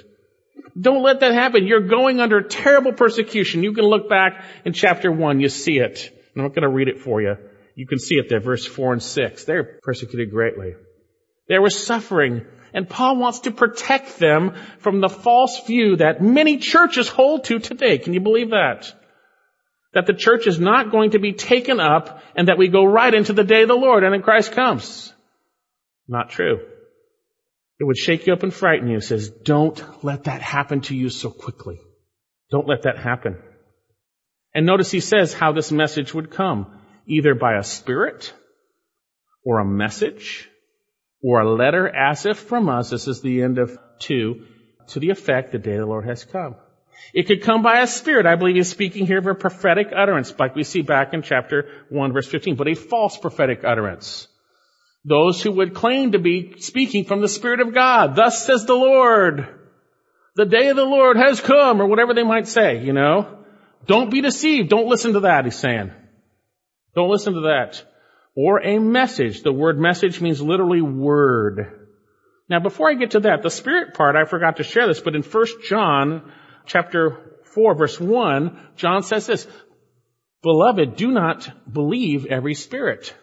Don't let that happen. You're going under terrible persecution. You can look back in chapter one, you see it. I'm not going to read it for you. You can see it there, verse four and six. They're persecuted greatly. There was suffering and Paul wants to protect them from the false view that many churches hold to today. Can you believe that? That the church is not going to be taken up and that we go right into the day of the Lord and then Christ comes. Not true. It would shake you up and frighten you. It says, don't let that happen to you so quickly. Don't let that happen. And notice he says how this message would come. Either by a spirit or a message or a letter as if from us, this is the end of two, to the effect the day of the Lord has come. It could come by a spirit. I believe he's speaking here of a prophetic utterance, like we see back in chapter 1 verse 15, but a false prophetic utterance. Those who would claim to be speaking from the Spirit of God. Thus says the Lord. The day of the Lord has come, or whatever they might say, you know. Don't be deceived. Don't listen to that, he's saying. Don't listen to that or a message. The word message means literally word. Now before I get to that, the spirit part, I forgot to share this, but in 1 John chapter 4 verse 1, John says this, Beloved, do not believe every spirit,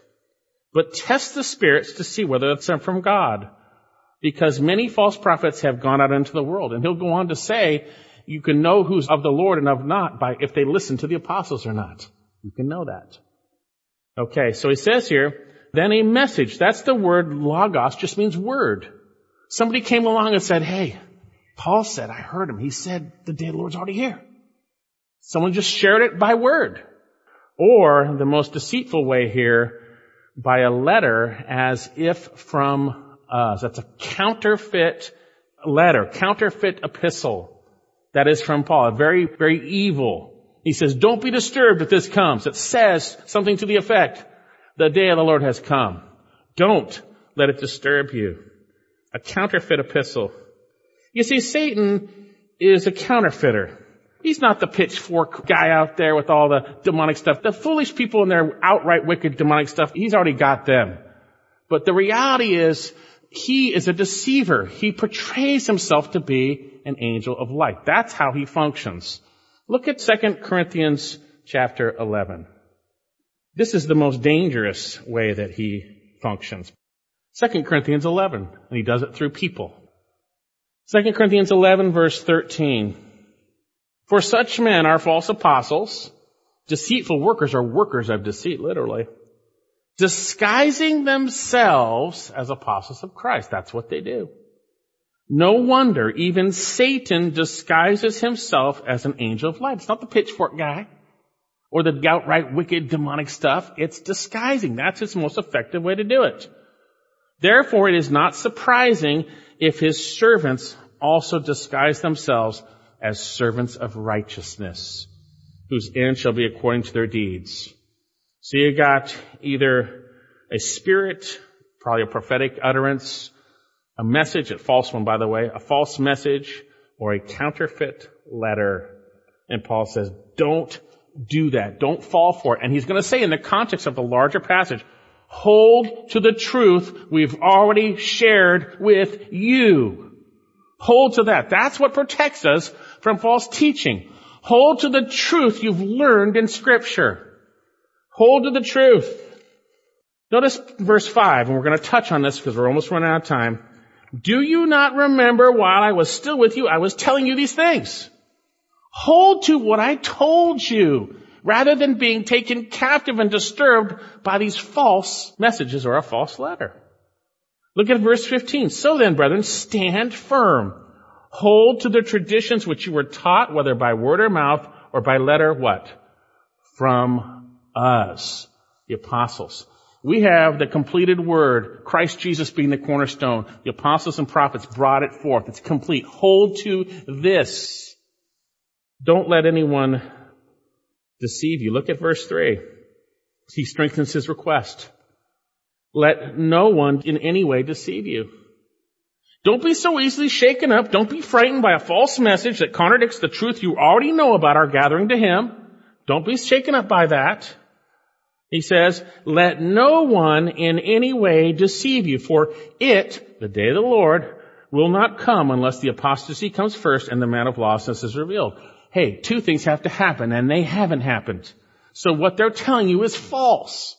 but test the spirits to see whether it's from God. Because many false prophets have gone out into the world. And he'll go on to say, you can know who's of the Lord and of not by if they listen to the apostles or not. You can know that. Okay, so he says here, then a message. That's the word logos, just means word. Somebody came along and said, hey, Paul said, I heard him. He said, the day of the Lord's already here. Someone just shared it by word. Or the most deceitful way here, by a letter as if from us. That's a counterfeit letter, counterfeit epistle. That is from Paul. a Very, very evil. He says, don't be disturbed if this comes. It says something to the effect, the day of the Lord has come. Don't let it disturb you. A counterfeit epistle. You see, Satan is a counterfeiter. He's not the pitchfork guy out there with all the demonic stuff. The foolish people and their outright wicked demonic stuff, he's already got them. But the reality is, he is a deceiver. He portrays himself to be an angel of light. That's how he functions. Look at 2 Corinthians chapter 11. This is the most dangerous way that he functions. 2 Corinthians 11, and he does it through people. 2 Corinthians 11 verse 13. For such men are false apostles, deceitful workers are workers of deceit, literally, disguising themselves as apostles of Christ. That's what they do. No wonder even Satan disguises himself as an angel of light. It's not the pitchfork guy or the outright wicked demonic stuff. It's disguising. That's its most effective way to do it. Therefore, it is not surprising if his servants also disguise themselves as servants of righteousness, whose end shall be according to their deeds. So you got either a spirit, probably a prophetic utterance, a message, a false one by the way, a false message, or a counterfeit letter. And Paul says, don't do that. Don't fall for it. And he's going to say in the context of the larger passage, hold to the truth we've already shared with you. Hold to that. That's what protects us from false teaching. Hold to the truth you've learned in scripture. Hold to the truth. Notice verse 5, and we're going to touch on this because we're almost running out of time. Do you not remember while I was still with you, I was telling you these things? Hold to what I told you rather than being taken captive and disturbed by these false messages or a false letter. Look at verse 15. So then, brethren, stand firm. Hold to the traditions which you were taught, whether by word or mouth or by letter, what? From us, the apostles. We have the completed word, Christ Jesus being the cornerstone. The apostles and prophets brought it forth. It's complete. Hold to this. Don't let anyone deceive you. Look at verse 3. He strengthens his request. Let no one in any way deceive you. Don't be so easily shaken up. Don't be frightened by a false message that contradicts the truth you already know about our gathering to Him. Don't be shaken up by that. He says, let no one in any way deceive you, for it, the day of the Lord, will not come unless the apostasy comes first and the man of lawlessness is revealed. Hey, two things have to happen and they haven't happened. So what they're telling you is false.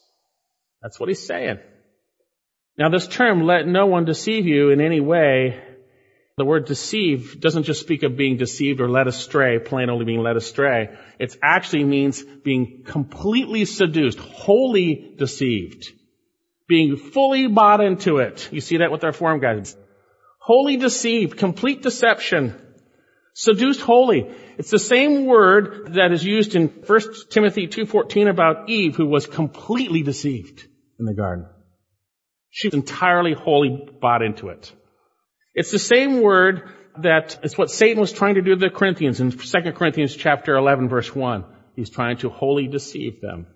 That's what he's saying. Now this term, let no one deceive you in any way, the word deceive doesn't just speak of being deceived or led astray, plain only being led astray. It actually means being completely seduced, wholly deceived. Being fully bought into it. You see that with our form guides. Wholly deceived, complete deception. Seduced wholly. It's the same word that is used in 1 Timothy 2.14 about Eve who was completely deceived in the garden. She was entirely wholly bought into it. It's the same word that it's what Satan was trying to do to the Corinthians in 2 Corinthians chapter 11 verse 1. He's trying to wholly deceive them.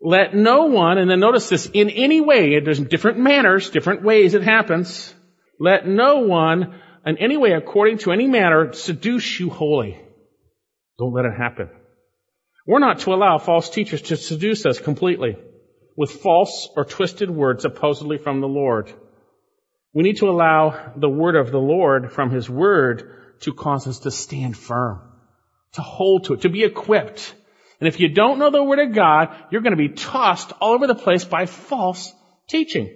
Let no one, and then notice this, in any way, there's different manners, different ways it happens. Let no one in any way, according to any manner, seduce you wholly. Don't let it happen. We're not to allow false teachers to seduce us completely with false or twisted words supposedly from the Lord. We need to allow the word of the Lord from His word to cause us to stand firm, to hold to it, to be equipped. And if you don't know the word of God, you're going to be tossed all over the place by false teaching.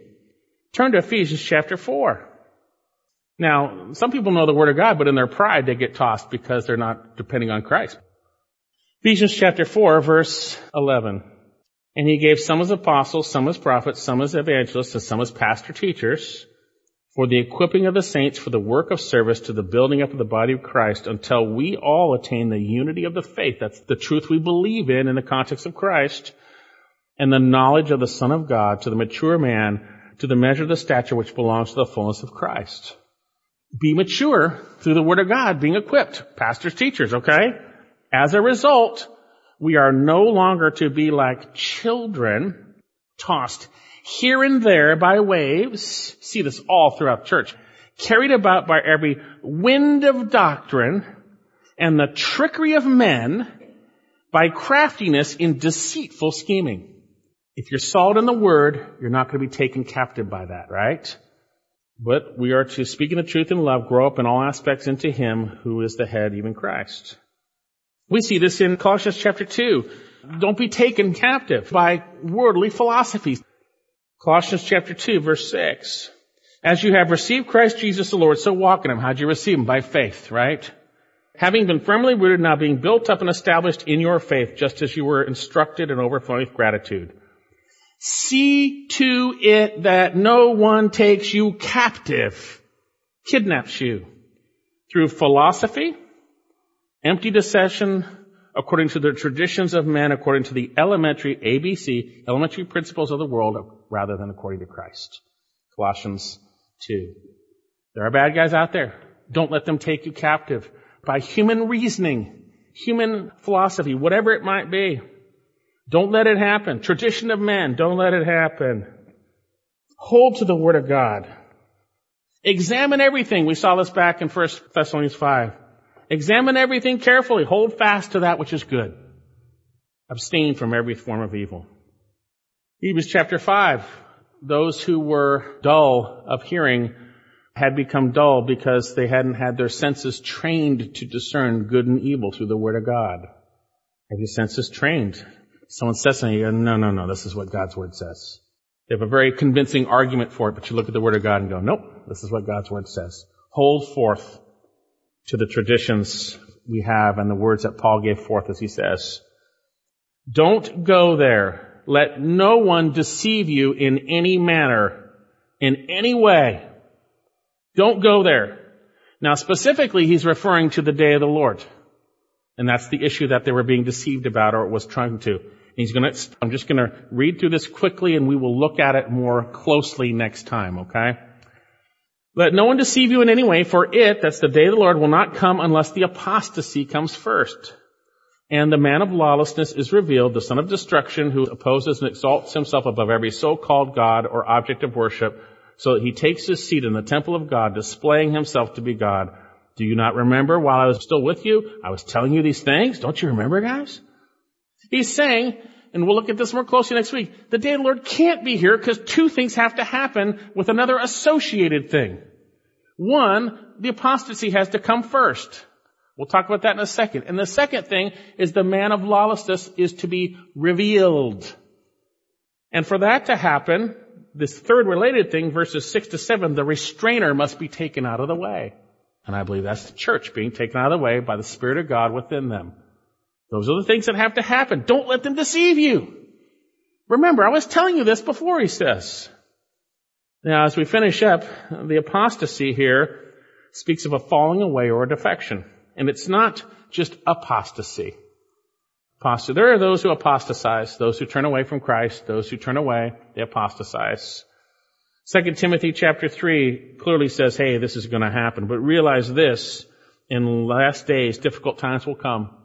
Turn to Ephesians chapter 4. Now, some people know the Word of God, but in their pride they get tossed because they're not depending on Christ. Ephesians chapter 4 verse 11. And he gave some as apostles, some as prophets, some as evangelists, and some as pastor teachers for the equipping of the saints for the work of service to the building up of the body of Christ until we all attain the unity of the faith. That's the truth we believe in in the context of Christ and the knowledge of the Son of God to the mature man to the measure of the stature which belongs to the fullness of Christ be mature through the Word of God, being equipped. Pastors, teachers, okay? As a result, we are no longer to be like children tossed here and there by waves. See this all throughout church. Carried about by every wind of doctrine and the trickery of men by craftiness in deceitful scheming. If you're solid in the Word, you're not going to be taken captive by that, right? But we are to speak in the truth in love, grow up in all aspects into Him who is the head, even Christ. We see this in Colossians chapter 2. Don't be taken captive by worldly philosophies. Colossians chapter 2 verse 6. As you have received Christ Jesus the Lord, so walk in him. How'd you receive him? By faith, right? Having been firmly rooted, now being built up and established in your faith, just as you were instructed and overflowing with gratitude. See to it that no one takes you captive, kidnaps you through philosophy, empty deception, according to the traditions of men, according to the elementary ABC, elementary principles of the world, rather than according to Christ. Colossians 2. There are bad guys out there. Don't let them take you captive by human reasoning, human philosophy, whatever it might be. Don't let it happen. Tradition of men, don't let it happen. Hold to the Word of God. Examine everything. We saw this back in 1 Thessalonians 5. Examine everything carefully. Hold fast to that which is good. Abstain from every form of evil. Hebrews chapter 5. Those who were dull of hearing had become dull because they hadn't had their senses trained to discern good and evil through the Word of God. Have your senses trained? Someone says something, you go, no, no, no, this is what God's Word says. They have a very convincing argument for it, but you look at the Word of God and go, nope, this is what God's Word says. Hold forth to the traditions we have and the words that Paul gave forth as he says. Don't go there. Let no one deceive you in any manner, in any way. Don't go there. Now specifically, he's referring to the day of the Lord. And that's the issue that they were being deceived about or was trying to. He's gonna, I'm just gonna read through this quickly and we will look at it more closely next time, okay? Let no one deceive you in any way, for it, that's the day of the Lord, will not come unless the apostasy comes first. And the man of lawlessness is revealed, the son of destruction, who opposes and exalts himself above every so-called God or object of worship, so that he takes his seat in the temple of God, displaying himself to be God. Do you not remember while I was still with you? I was telling you these things. Don't you remember, guys? He's saying, and we'll look at this more closely next week, the day of the Lord can't be here because two things have to happen with another associated thing. One, the apostasy has to come first. We'll talk about that in a second. And the second thing is the man of lawlessness is to be revealed. And for that to happen, this third related thing, verses 6 to 7, the restrainer must be taken out of the way. And I believe that's the church being taken out of the way by the Spirit of God within them. Those are the things that have to happen. Don't let them deceive you. Remember, I was telling you this before, he says. Now, as we finish up, the apostasy here speaks of a falling away or a defection. And it's not just apostasy. Apostasy. There are those who apostatize, those who turn away from Christ, those who turn away, they apostatize. Second Timothy chapter 3 clearly says, hey, this is going to happen. But realize this, in last days, difficult times will come.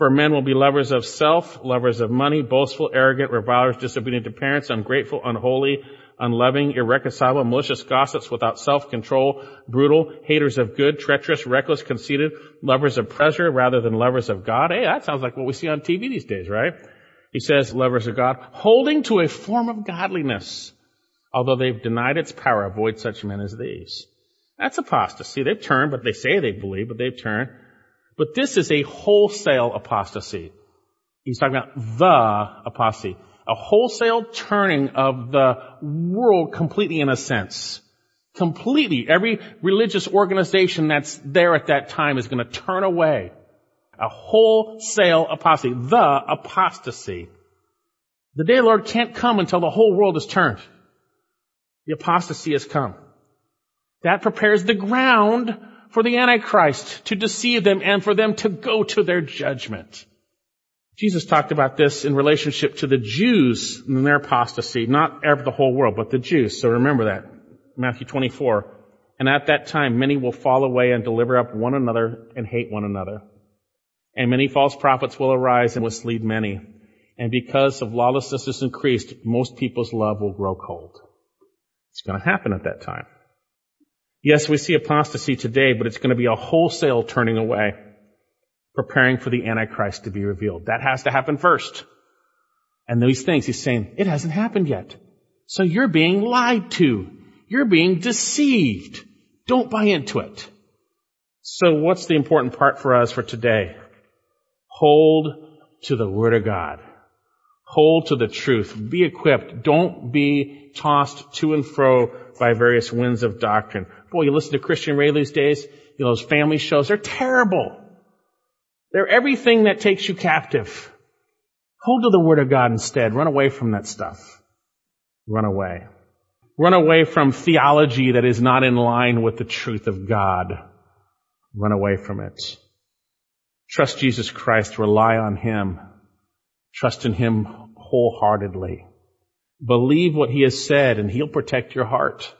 For men will be lovers of self, lovers of money, boastful, arrogant, revilers, disobedient to parents, ungrateful, unholy, unloving, irreconcilable, malicious gossips without self-control, brutal, haters of good, treacherous, reckless, conceited, lovers of pleasure rather than lovers of God. Hey, that sounds like what we see on TV these days, right? He says, lovers of God, holding to a form of godliness, although they've denied its power, avoid such men as these. That's apostasy. They've turned, but they say they believe, but they've turned. But this is a wholesale apostasy. He's talking about the apostasy a wholesale turning of the world completely in a sense. Completely. Every religious organization that's there at that time is going to turn away. A wholesale apostasy. The apostasy. The day the Lord can't come until the whole world is turned. The apostasy has come. That prepares the ground for the Antichrist to deceive them and for them to go to their judgment. Jesus talked about this in relationship to the Jews and their apostasy, not the whole world, but the Jews. So remember that. Matthew 24. And at that time, many will fall away and deliver up one another and hate one another. And many false prophets will arise and mislead many. And because of lawlessness is increased, most people's love will grow cold. It's going to happen at that time. Yes, we see apostasy today, but it's going to be a wholesale turning away preparing for the Antichrist to be revealed. That has to happen first. And these things, he's saying, it hasn't happened yet. So you're being lied to. You're being deceived. Don't buy into it. So what's the important part for us for today? Hold to the Word of God. Hold to the truth. Be equipped. Don't be tossed to and fro by various winds of doctrine. Boy, you listen to Christian radio these days, you know, those family shows, they're terrible. They're everything that takes you captive. Hold to the Word of God instead. Run away from that stuff. Run away. Run away from theology that is not in line with the truth of God. Run away from it. Trust Jesus Christ. Rely on Him. Trust in Him wholeheartedly. Believe what He has said and He'll protect your heart.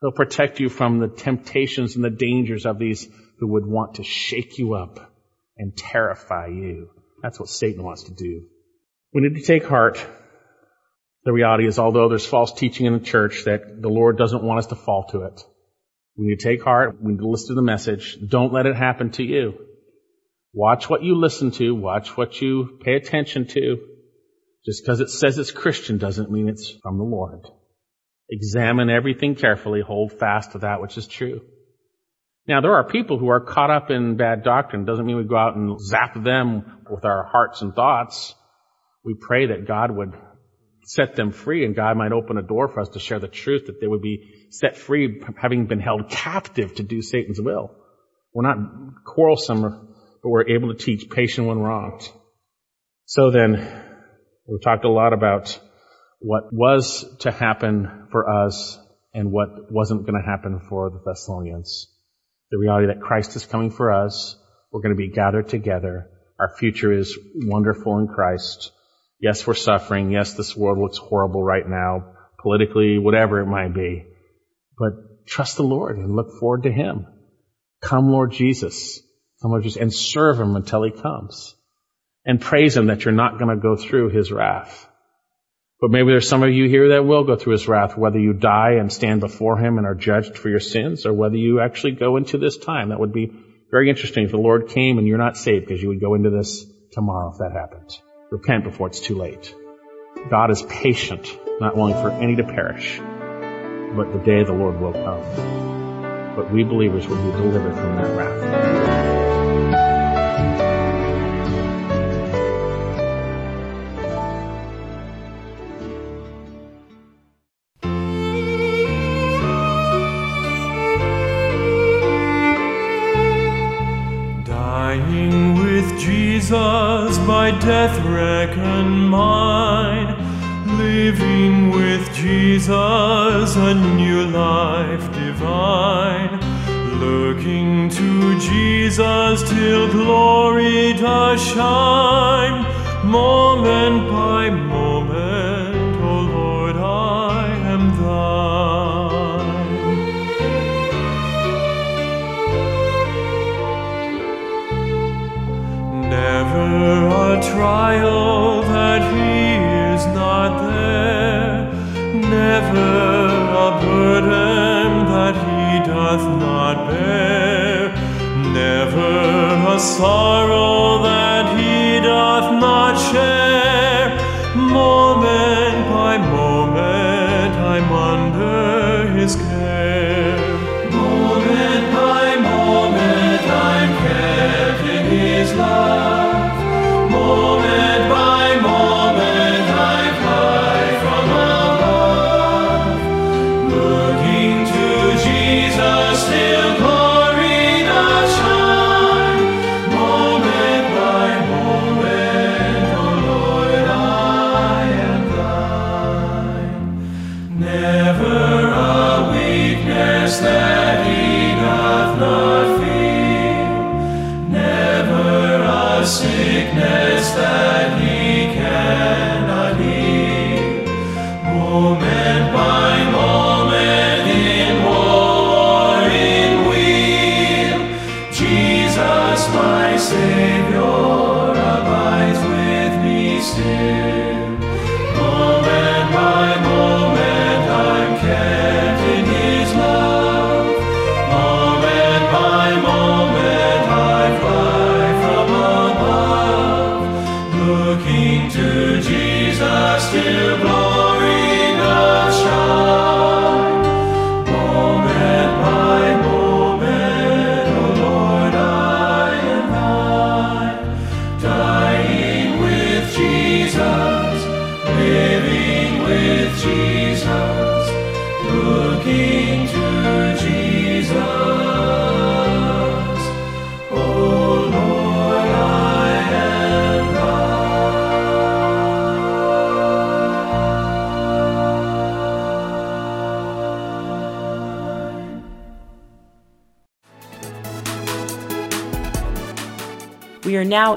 He'll protect you from the temptations and the dangers of these who would want to shake you up and terrify you. That's what Satan wants to do. We need to take heart. The reality is, although there's false teaching in the church that the Lord doesn't want us to fall to it, we need to take heart. We need to listen to the message. Don't let it happen to you. Watch what you listen to. Watch what you pay attention to. Just because it says it's Christian doesn't mean it's from the Lord. Examine everything carefully. Hold fast to that which is true. Now, there are people who are caught up in bad doctrine. Doesn't mean we go out and zap them with our hearts and thoughts. We pray that God would set them free and God might open a door for us to share the truth, that they would be set free having been held captive to do Satan's will. We're not quarrelsome, but we're able to teach patient when wronged. So then, we've talked a lot about what was to happen for us and what wasn't going to happen for the Thessalonians. The reality that Christ is coming for us. We're going to be gathered together. Our future is wonderful in Christ. Yes, we're suffering. Yes, this world looks horrible right now, politically, whatever it might be. But trust the Lord and look forward to Him. Come, Lord Jesus. Come, Lord Jesus, and serve Him until He comes. And praise Him that you're not going to go through His wrath. But maybe there's some of you here that will go through His wrath, whether you die and stand before Him and are judged for your sins, or whether you actually go into this time. That would be very interesting if the Lord came and you're not saved because you would go into this tomorrow if that happened. Repent before it's too late. God is patient, not willing for any to perish, but the day of the Lord will come. But we believers will be delivered from that wrath.
Death reckon mine. Living with Jesus, a new life divine. Looking to Jesus till glory does shine. Moment by moment, trial that he is not there, never a burden that he doth not bear, never a sorrow that he doth not share. Moment by moment, I'm under his care.